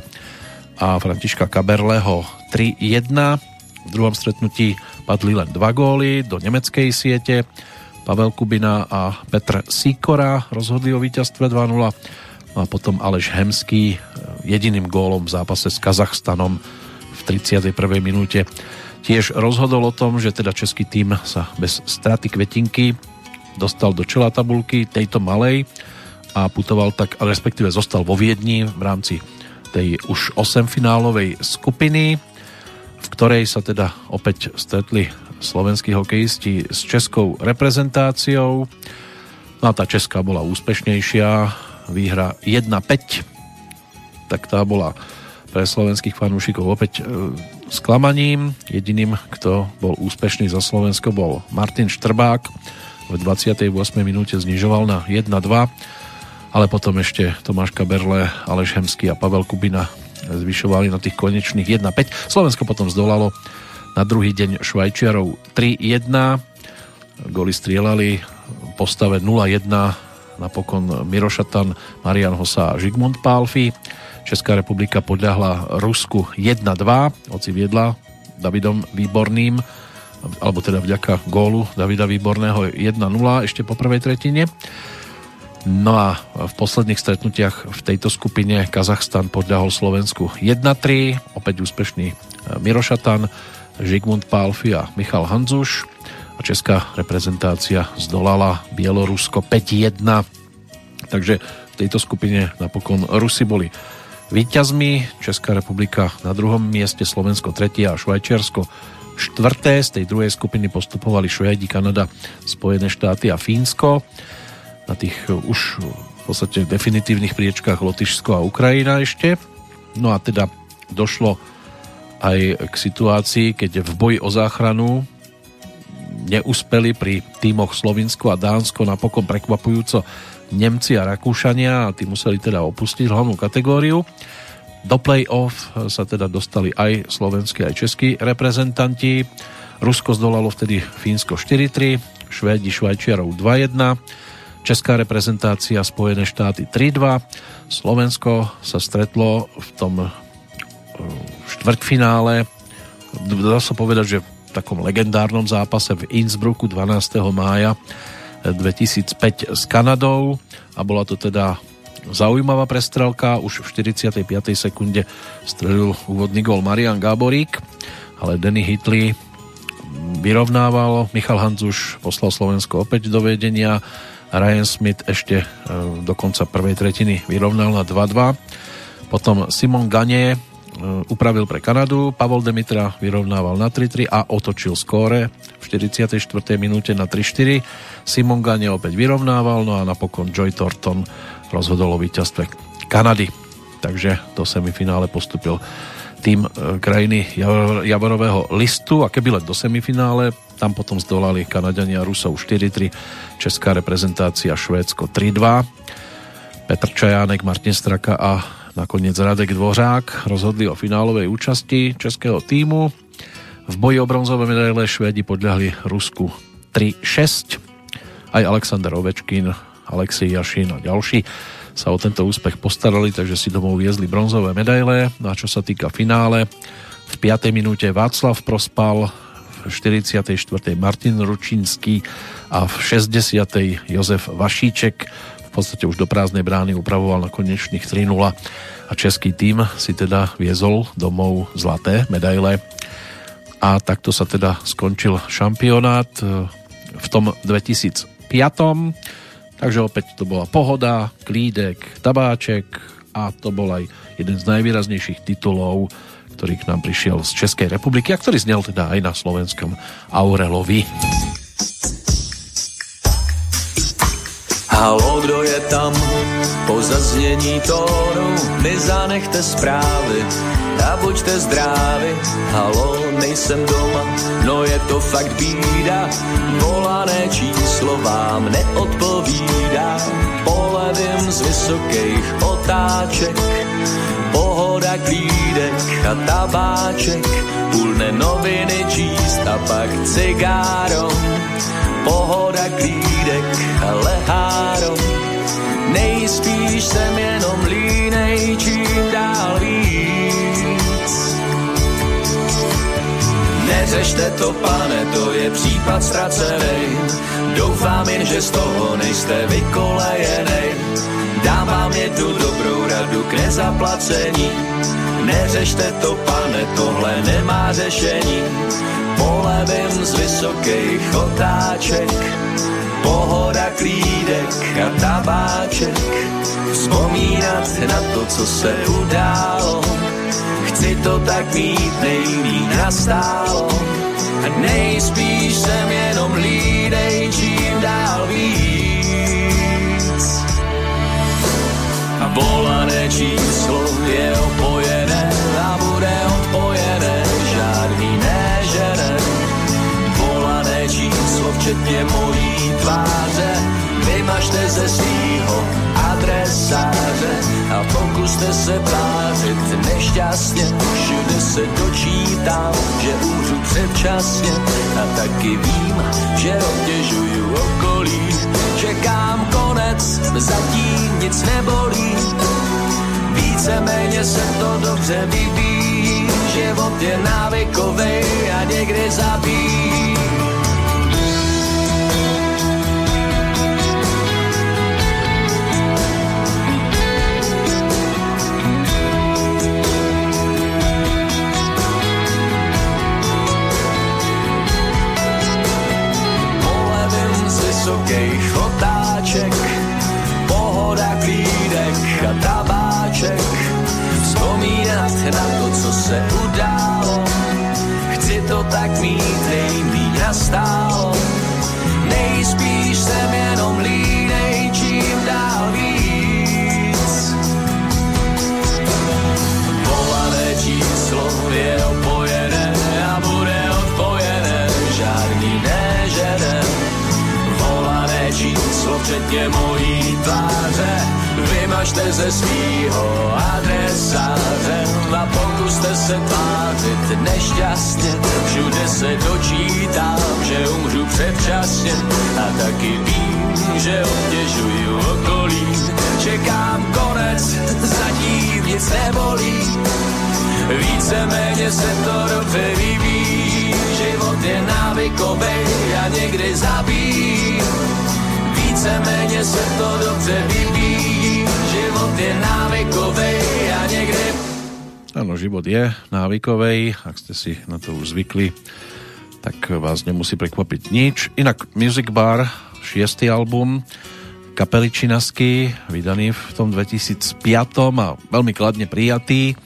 a Františka Kaberleho 3-1. V druhom stretnutí padli len dva góly do nemeckej siete. Pavel Kubina a Petr Sikora rozhodli o víťazstve 2-0 a potom Aleš Hemský e, jediným gólom v zápase s Kazachstanom v 31. minúte. Tiež rozhodol o tom, že teda český tým sa bez straty kvetinky dostal do čela tabulky tejto malej a putoval tak, respektíve zostal vo Viedni v rámci tej už 8 finálovej skupiny, ktorej sa teda opäť stretli slovenskí hokejisti s českou reprezentáciou. No a tá česká bola úspešnejšia, výhra 1-5, tak tá bola pre slovenských fanúšikov opäť e, sklamaním. Jediným, kto bol úspešný za Slovensko, bol Martin Štrbák. V 28. minúte znižoval na 1-2, ale potom ešte Tomáš Kaberle, Aleš Hemský a Pavel Kubina zvyšovali na tých konečných 1-5. Slovensko potom zdolalo na druhý deň Švajčiarov 3-1. Goli strielali postave 0-1 napokon Mirošatan, Marian Hosa a Žigmund Pálfi. Česká republika podľahla Rusku 1-2, oci viedla Davidom Výborným, alebo teda vďaka gólu Davida Výborného 1-0 ešte po prvej tretine. No a v posledných stretnutiach v tejto skupine Kazachstan podľahol Slovensku 1-3, opäť úspešný Mirošatan, Žigmund Pálfi a Michal Hanzuš a česká reprezentácia zdolala Bielorusko 5-1. Takže v tejto skupine napokon Rusi boli víťazmi, Česká republika na druhom mieste, Slovensko tretie a Švajčiarsko štvrté. Z tej druhej skupiny postupovali Švedi, Kanada, Spojené štáty a Fínsko. Na tých už v podstate definitívnych priečkách Lotyšsko a Ukrajina ešte. No a teda došlo aj k situácii, keď v boji o záchranu neúspeli pri týmoch Slovinsko a Dánsko napokon prekvapujúco Nemci a Rakúšania a tí museli teda opustiť hlavnú kategóriu. Do play-off sa teda dostali aj slovenskí, aj českí reprezentanti. Rusko zdolalo vtedy Fínsko 4-3, Švédi Švajčiarov 2-1, Česká reprezentácia Spojené štáty 3-2, Slovensko sa stretlo v tom štvrťfinále. Dá sa povedať, že v takom legendárnom zápase v Innsbrucku 12. mája 2005 s Kanadou a bola to teda zaujímavá prestrelka. Už v 45. sekunde strelil úvodný gol Marian Gáborík, ale Denny Hitley vyrovnával. Michal Hanzuš poslal Slovensko opäť do vedenia. Ryan Smith ešte e, do konca prvej tretiny vyrovnal na 2-2. Potom Simon Gane E, upravil pre Kanadu, Pavol Demitra vyrovnával na 3-3 a otočil skóre v 44. minúte na 3-4. Simon Gane opäť vyrovnával, no a napokon Joy Thornton rozhodol o víťazstve Kanady. Takže do semifinále postupil tým e, krajiny Javorového listu a keby len do semifinále, tam potom zdolali Kanadiania Rusov 4-3, česká reprezentácia Švédsko 3-2, Petr Čajánek, Martin Straka a Nakoniec Radek Dvořák rozhodli o finálovej účasti českého týmu. V boji o bronzové medaile Švédi podľahli Rusku 3-6. Aj Alexander Ovečkin, Alexej Jašin a ďalší sa o tento úspech postarali, takže si domov viezli bronzové medaile. A čo sa týka finále, v 5. minúte Václav Prospal, v v 44. Martin Ručínsky a v 60. Jozef Vašíček v podstate už do prázdnej brány upravoval na konečných 3-0 a český tým si teda viezol domov zlaté medaile a takto sa teda skončil šampionát e, v tom 2005. Takže opäť to bola pohoda, klídek, tabáček a to bol aj jeden z najvýraznejších titulov ktorý k nám prišiel z Českej republiky a ktorý znel teda aj na slovenskom Aurelovi. Halo, kdo je tam? Po zaznění tónu mi zanechte zprávy a buďte zdraví. Halo, nejsem doma, no je to fakt bída. Volané číslo vám neodpovídá. Polevím z vysokých otáček pohoda, klídek a tabáček, půlne noviny číst a pak cigáro, pohoda, klídek a leháro. Nejspíš jsem jenom línej, čím dál víc. Neřešte to, pane, to je případ ztracený. Doufám jen, že z toho nejste vykolejenej Dám vám jednu dobrou radu k nezaplacení. Neřešte to, pane, tohle nemá řešení. Polevím z vysokých otáček, pohoda, klídek a tabáček. Vzpomínat na to, co se událo, chci to tak mít nejlíp nastálo. A nejspíš jsem jenom lídej, čím dál víc volané číslo je opojené a bude odpojené, žádný nežene. Volané číslo včetně mojí tváře, vymažte ze svýho adresáře a pokuste se tvářit nešťastně. Všude se dočítám, že umřu předčasně a taky vím, že obtěžuju okolí. Čekám konec, zatím nic nebolí. Víceméně se to dobře vyvíjí, život je návykový a někdy zabíjí. Včetně mojí tváře. Vymažte ze svýho adresáře a pokuste se tvářit nešťastně. Všude se dočítám, že umřu předčasně a taky vím, že obtěžuju okolí. Čekám konec, zatím nic nebolí. Víceméně se to dobře vyvíjí, život je návykový a někdy zabíjí víceméně se to dobře vyvíjí, život je návykovej a niekde... Áno, život je návykovej, ak ste si na to už zvykli, tak vás nemusí prekvapiť nič. Inak Music Bar, šiestý album, kapely Činasky, vydaný v tom 2005 a veľmi kladne prijatý.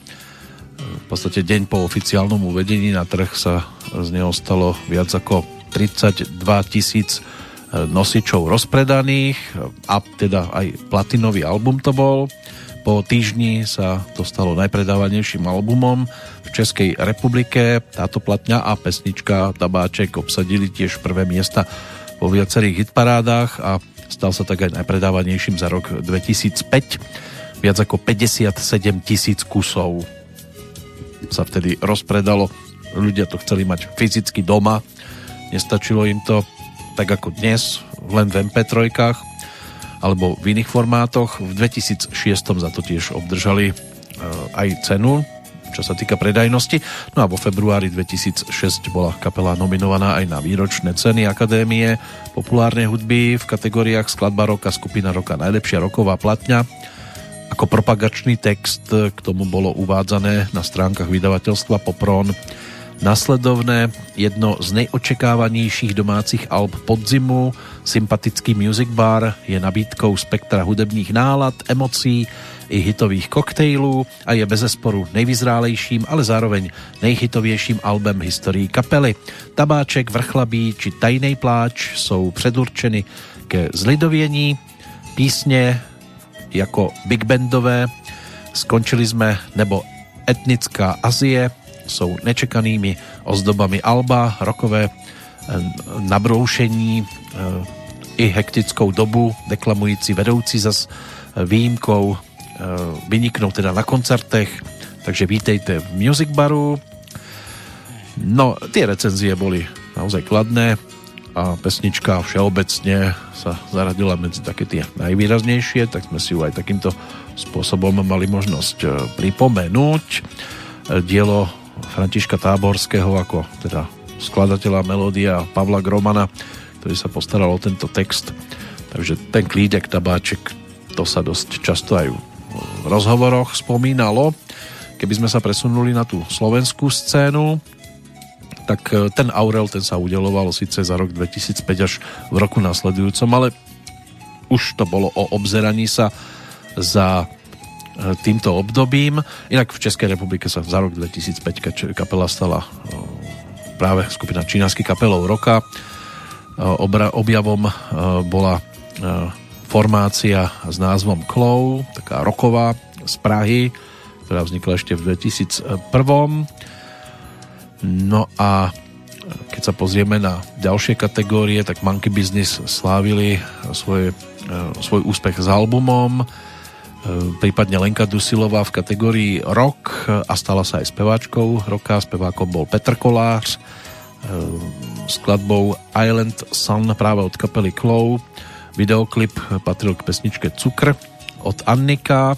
V podstate deň po oficiálnom uvedení na trh sa z neho stalo viac ako 32 tisíc nosičov rozpredaných a teda aj platinový album to bol. Po týždni sa to stalo najpredávanejším albumom v Českej republike. Táto platňa a pesnička Tabáček obsadili tiež prvé miesta vo viacerých hitparádach a stal sa tak aj najpredávanejším za rok 2005. Viac ako 57 tisíc kusov sa vtedy rozpredalo. Ľudia to chceli mať fyzicky doma, nestačilo im to tak ako dnes, len v MP3 alebo v iných formátoch. V 2006 za to tiež obdržali eh, aj cenu čo sa týka predajnosti. No a vo februári 2006 bola kapela nominovaná aj na výročné ceny Akadémie populárnej hudby v kategóriách skladba roka, skupina roka, najlepšia roková platňa. Ako propagačný text k tomu bolo uvádzané na stránkach vydavateľstva Popron Nasledovné jedno z nejočekávanejších domácich alb podzimu, sympatický music bar, je nabídkou spektra hudebných nálad, emocí i hitových koktejlů a je bezesporu nejvyzrálejším, ale zároveň nejhitovějším albem historii kapely. Tabáček, Vrchlabí či Tajnej pláč jsou předurčeny ke zlidovění. Písně jako big bandové Skončili jsme nebo Etnická Azie jsou nečekanými ozdobami Alba, rokové eh, nabroušení eh, i hektickou dobu, deklamující vedoucí zas eh, výjimkou vyniknou teda na koncertech, takže vítejte v Music Baru. No, tie recenzie boli naozaj kladné a pesnička všeobecne sa zaradila medzi také tie najvýraznejšie, tak sme si ju aj takýmto spôsobom mali možnosť pripomenúť. Dielo Františka Táborského ako teda skladateľa melódia Pavla Gromana, ktorý sa postaral o tento text. Takže ten klídek, tabáček, to sa dosť často aj v rozhovoroch spomínalo. Keby sme sa presunuli na tú slovenskú scénu, tak e, ten Aurel, ten sa udeloval síce za rok 2005 až v roku nasledujúcom, ale už to bolo o obzeraní sa za týmto obdobím. Inak v Českej republike sa za rok 2005 kapela stala práve skupina čínasky kapelov roka. Objavom bola formácia s názvom Clow, taká roková z Prahy, ktorá vznikla ešte v 2001. No a keď sa pozrieme na ďalšie kategórie, tak Monkey Business slávili svoje, svoj úspech s albumom prípadne Lenka Dusilová v kategórii rock a stala sa aj speváčkou roka. Spevákom bol Petr Kolář e, skladbou Island Sun práve od kapely Clow. Videoklip patril k pesničke Cukr od Annika.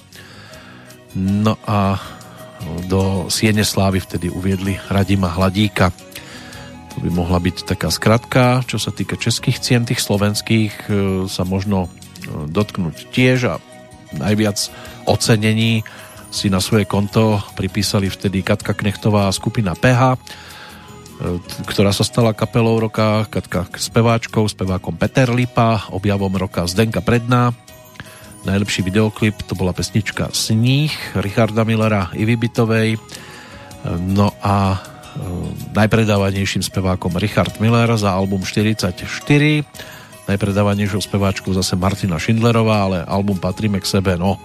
No a do Siene Slávy vtedy uviedli Radima Hladíka. To by mohla byť taká skratka. Čo sa týka českých cien, tých slovenských e, sa možno dotknúť tiež a najviac ocenení si na svoje konto pripísali vtedy Katka Knechtová a skupina PH, e, ktorá sa stala kapelou roka, Katka speváčkou, spevákom Peter Lipa, objavom roka Zdenka Predná. Najlepší videoklip to bola pesnička Sníh Richarda Millera i Bitovej. E, no a e, najpredávanejším spevákom Richard Miller za album 44 najpredávanejšou speváčkou zase Martina Schindlerová, ale album Patríme k sebe, no.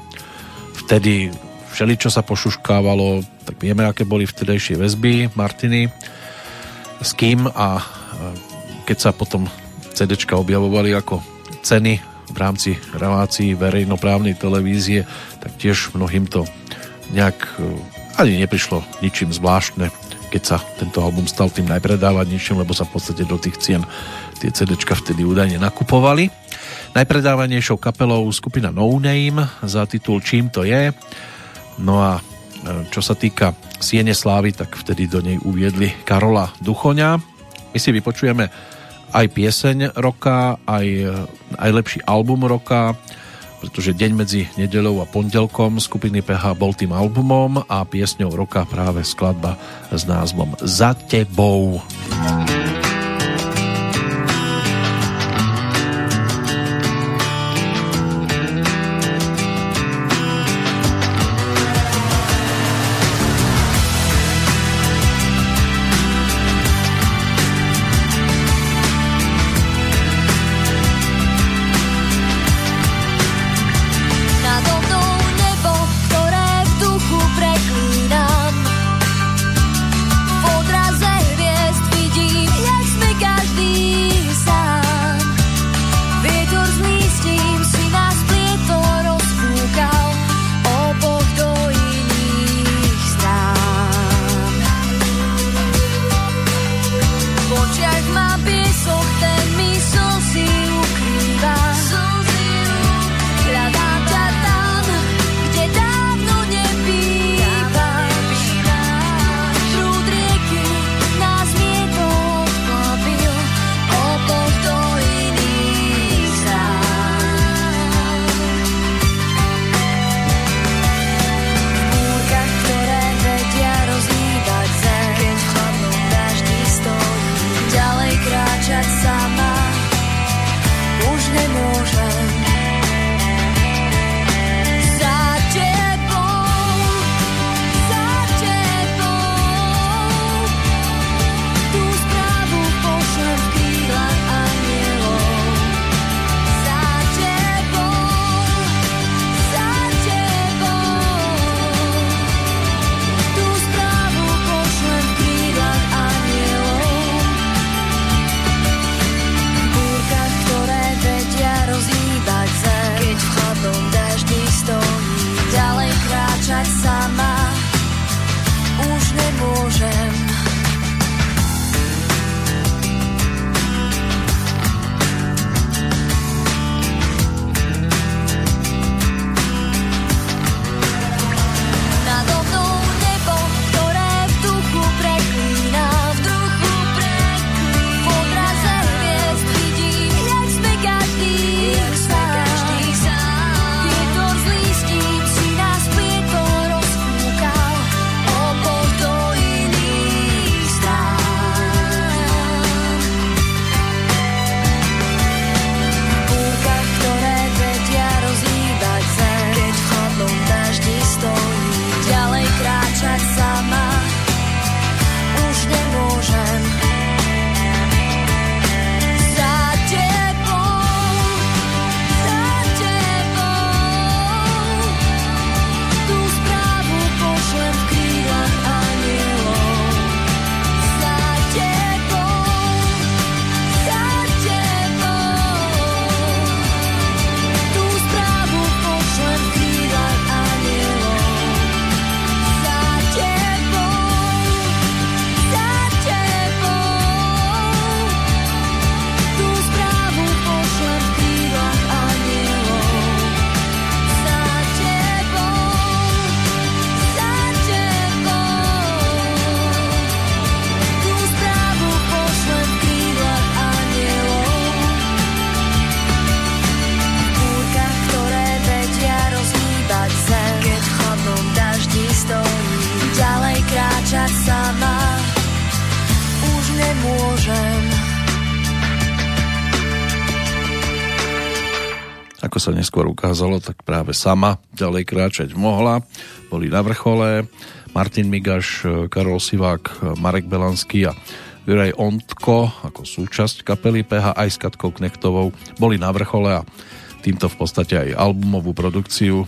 Vtedy všeli, čo sa pošuškávalo, tak vieme, aké boli vtedejšie väzby Martiny, s kým a keď sa potom CDčka objavovali ako ceny v rámci relácií verejnoprávnej televízie, tak tiež mnohým to nejak e, ani neprišlo ničím zvláštne, keď sa tento album stal tým najpredávanejším, lebo sa v podstate do tých cien tie CDčka vtedy údajne nakupovali. Najpredávanejšou kapelou skupina No Name za titul Čím to je. No a e, čo sa týka Siene Slávy, tak vtedy do nej uviedli Karola Duchoňa. My si vypočujeme aj pieseň roka, aj najlepší album roka, pretože deň medzi nedelou a pondelkom skupiny PH bol tým albumom a piesňou roka práve skladba s názvom Za tebou. Za tebou. Sa neskôr ukázalo, tak práve sama ďalej kráčať mohla. Boli na vrchole Martin Migaš, Karol Sivák, Marek Belanský a Juraj Ontko ako súčasť kapely PH aj s Katkou Knechtovou boli na vrchole a týmto v podstate aj albumovú produkciu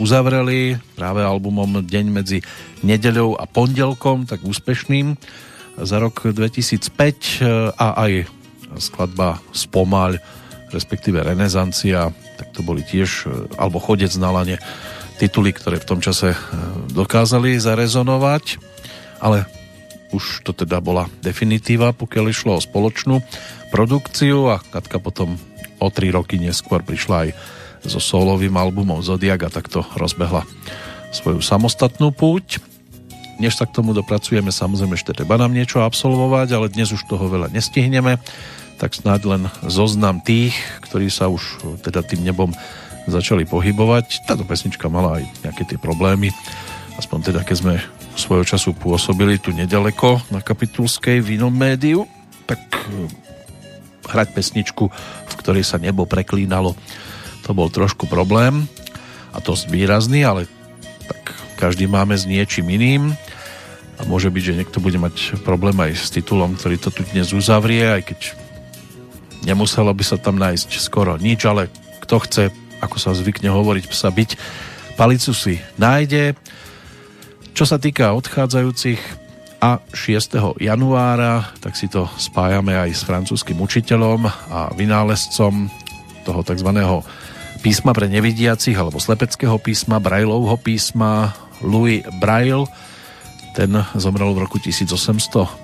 uzavreli práve albumom Deň medzi nedeľou a pondelkom, tak úspešným za rok 2005 a aj skladba Spomaľ, respektíve Renesancia, tak to boli tiež, alebo Chodec na lane, tituly, ktoré v tom čase e, dokázali zarezonovať, ale už to teda bola definitíva, pokiaľ išlo o spoločnú produkciu a Katka potom o tri roky neskôr prišla aj so solovým albumom Zodiak a takto rozbehla svoju samostatnú púť. Než sa k tomu dopracujeme, samozrejme ešte treba nám niečo absolvovať, ale dnes už toho veľa nestihneme, tak snáď len zoznam tých, ktorí sa už teda tým nebom začali pohybovať. Táto pesnička mala aj nejaké tie problémy, aspoň teda keď sme svojho času pôsobili tu nedaleko na Kapitulskej v inom médiu, tak eh, hrať pesničku, v ktorej sa nebo preklínalo to bol trošku problém. A to výrazný, ale tak každý máme s niečím iným. A môže byť, že niekto bude mať problém aj s titulom, ktorý to tu dnes uzavrie, aj keď nemuselo by sa tam nájsť skoro nič, ale kto chce, ako sa zvykne hovoriť, sa byť, palicu si nájde. Čo sa týka odchádzajúcich a 6. januára, tak si to spájame aj s francúzským učiteľom a vynálezcom toho tzv písma pre nevidiacich alebo slepeckého písma, Brailovho písma Louis Braille. Ten zomrel v roku 1852,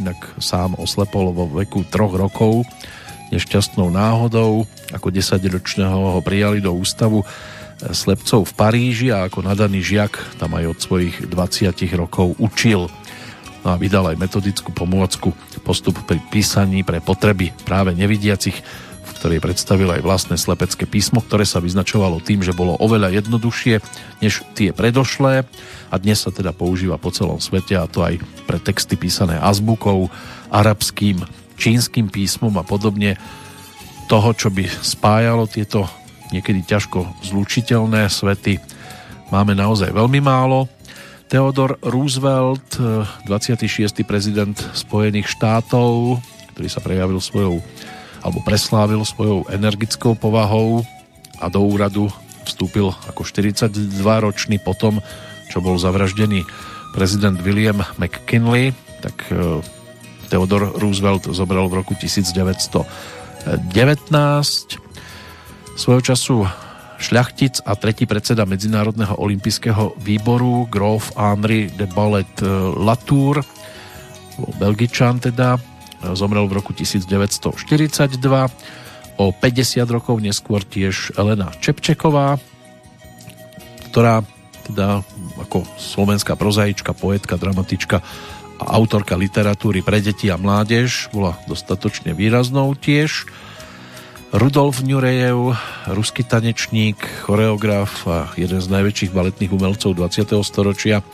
inak sám oslepol vo veku troch rokov nešťastnou náhodou. Ako 10-ročného ho prijali do ústavu slepcov v Paríži a ako nadaný žiak tam aj od svojich 20 rokov učil. No a vydal aj metodickú pomôcku postup pri písaní pre potreby práve nevidiacich ktorý predstavil aj vlastné slepecké písmo, ktoré sa vyznačovalo tým, že bolo oveľa jednoduchšie než tie predošlé a dnes sa teda používa po celom svete a to aj pre texty písané azbukou, arabským, čínskym písmom a podobne toho, čo by spájalo tieto niekedy ťažko zlučiteľné svety, máme naozaj veľmi málo. Theodore Roosevelt, 26. prezident Spojených štátov, ktorý sa prejavil svojou alebo preslávil svojou energickou povahou a do úradu vstúpil ako 42-ročný potom, čo bol zavraždený prezident William McKinley, tak e, Theodore Roosevelt zobral v roku 1919. Svojho času šľachtic a tretí predseda Medzinárodného olympijského výboru Grof Henri de Ballet e, Latour, Belgičan teda, zomrel v roku 1942. O 50 rokov neskôr tiež Elena Čepčeková, ktorá teda ako slovenská prozaička, poetka, dramatička a autorka literatúry pre deti a mládež bola dostatočne výraznou tiež. Rudolf Nurejev, ruský tanečník, choreograf a jeden z najväčších baletných umelcov 20. storočia, e,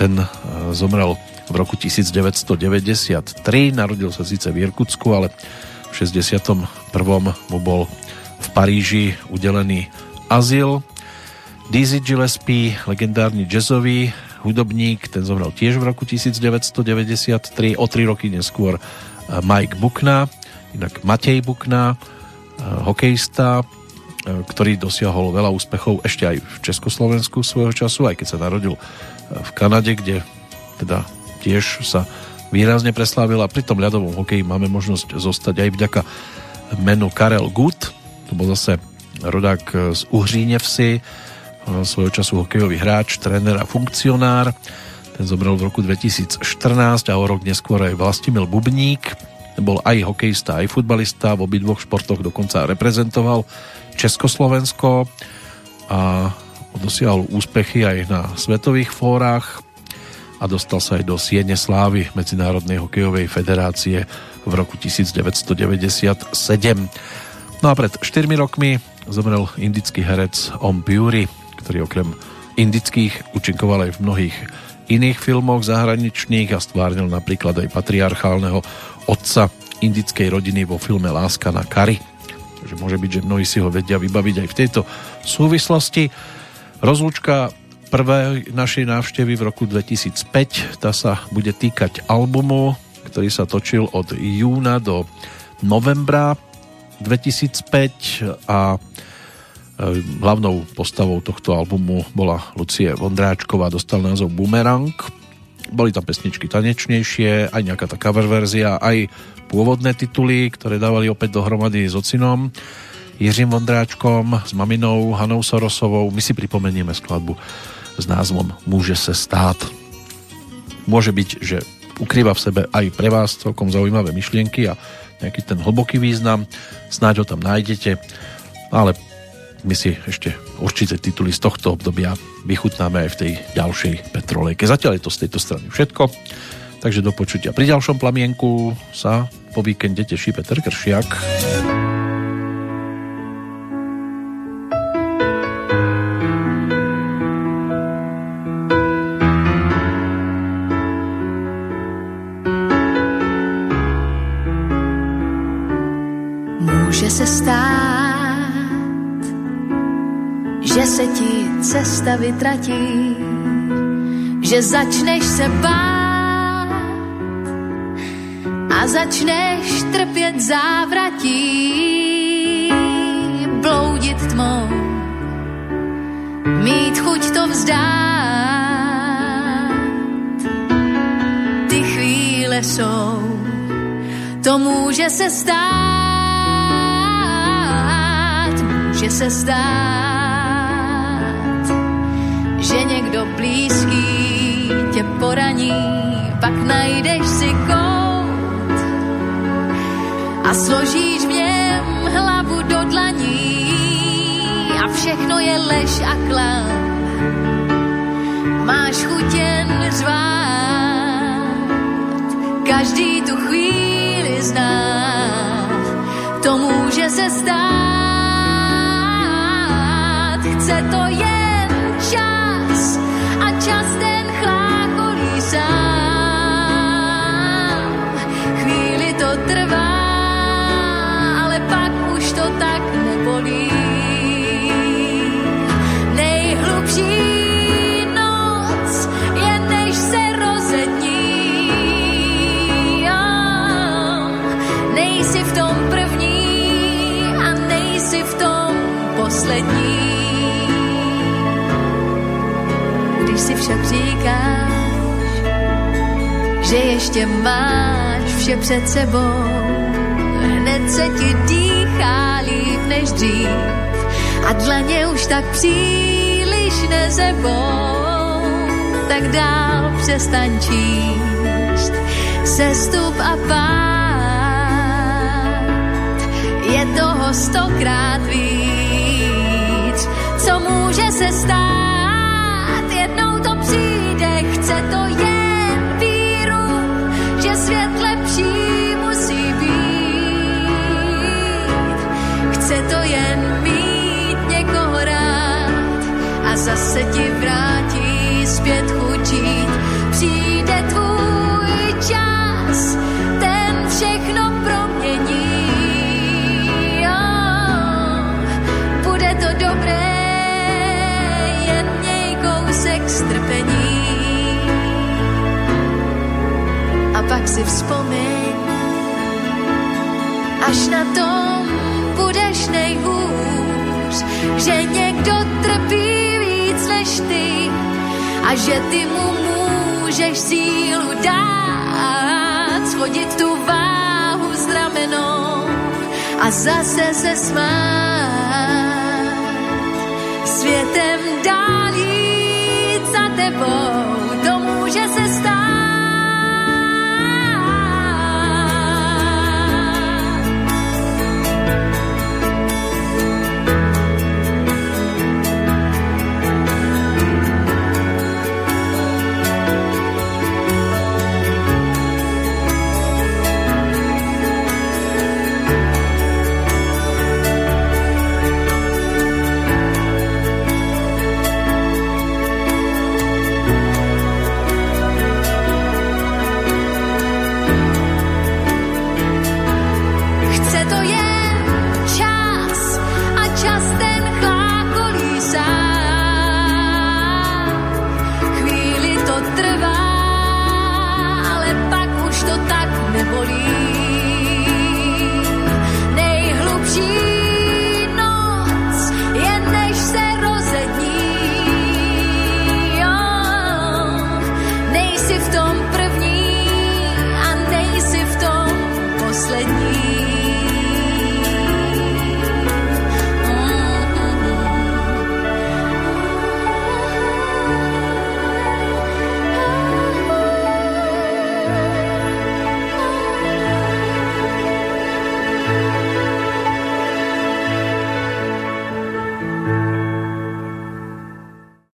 ten e, zomrel v roku 1993. Narodil sa síce v Irkutsku, ale v 61. mu bol v Paríži udelený azyl. Dizzy Gillespie, legendárny jazzový hudobník, ten zomrel tiež v roku 1993, o tri roky neskôr eh, Mike Bukna, inak Matej Bukna, eh, hokejista, eh, ktorý dosiahol veľa úspechov ešte aj v Československu svojho času, aj keď sa narodil v Kanade, kde teda tiež sa výrazne preslávil a pri tom ľadovom hokeji máme možnosť zostať aj vďaka menu Karel Gut, to bol zase rodák z Uhřínevsi, svojho času hokejový hráč, tréner a funkcionár. Ten zomrel v roku 2014 a o rok neskôr aj Vlastimil Bubník. Bol aj hokejista, aj futbalista, v obidvoch športoch dokonca reprezentoval Československo a dosiahol úspechy aj na svetových fórach a dostal sa aj do Siene Slávy Medzinárodnej hokejovej federácie v roku 1997. No a pred 4 rokmi zomrel indický herec Om Puri, ktorý okrem indických účinkoval aj v mnohých iných filmoch zahraničných a stvárnil napríklad aj patriarchálneho otca indickej rodiny vo filme Láska na Kari. Takže môže byť, že mnohí si ho vedia vybaviť aj v tejto súvislosti. Rozlúčka prvej našej návštevy v roku 2005, tá sa bude týkať albumu, ktorý sa točil od júna do novembra 2005 a e, hlavnou postavou tohto albumu bola Lucie Vondráčková, dostal názov Boomerang. Boli tam pesničky tanečnejšie, aj nejaká tá cover verzia, aj pôvodné tituly, ktoré dávali opäť dohromady s ocinom Jiřím Vondráčkom, s maminou Hanou Sorosovou. My si pripomenieme skladbu s názvom Môže se stát. Môže byť, že ukrýva v sebe aj pre vás celkom zaujímavé myšlienky a nejaký ten hlboký význam, snáď ho tam nájdete, ale my si ešte určité tituly z tohto obdobia vychutnáme aj v tej ďalšej Petrolejke. Zatiaľ je to z tejto strany všetko, takže do počutia. Pri ďalšom plamienku sa po víkende teší Peter Kršiak. Se ti cesta vytratí, že začneš se bát a začneš trpět závratí, bloudit tmou, mít chuť to vzdát. Ty chvíle jsou, to může se stát může se stát, že někdo blízký tě poraní, pak najdeš si kout a složíš v něm hlavu do dlaní a všechno je lež a klam. Máš chuť jen řvát, každý tu chvíli zná, to může se stát chce to jen trvá, ale pak už to tak nebolí. Nejhlubší noc je, než se rozední. Nejsi v tom první a nejsi v tom poslední. si však říkáš, že ještě máš vše před sebou. Hned se ti dýchá líp než dřív a dlaně už tak příliš nezebou. Tak dál přestaň číst sestup a pát. Je toho stokrát víc, co může se stát chce to jen to jen mít někoho rád a zase ti vrátí zpět chutí. Přijde tvůj čas, ten všechno promění. Jo, bude to dobré, jen měj kousek strpení. pak si vzpomeň, až na tom než nejhůř, že někdo trpí víc než ty a že ty mu můžeš sílu dát, schodit tu váhu z ramenou a zase se smát. Světem dál jít za tebou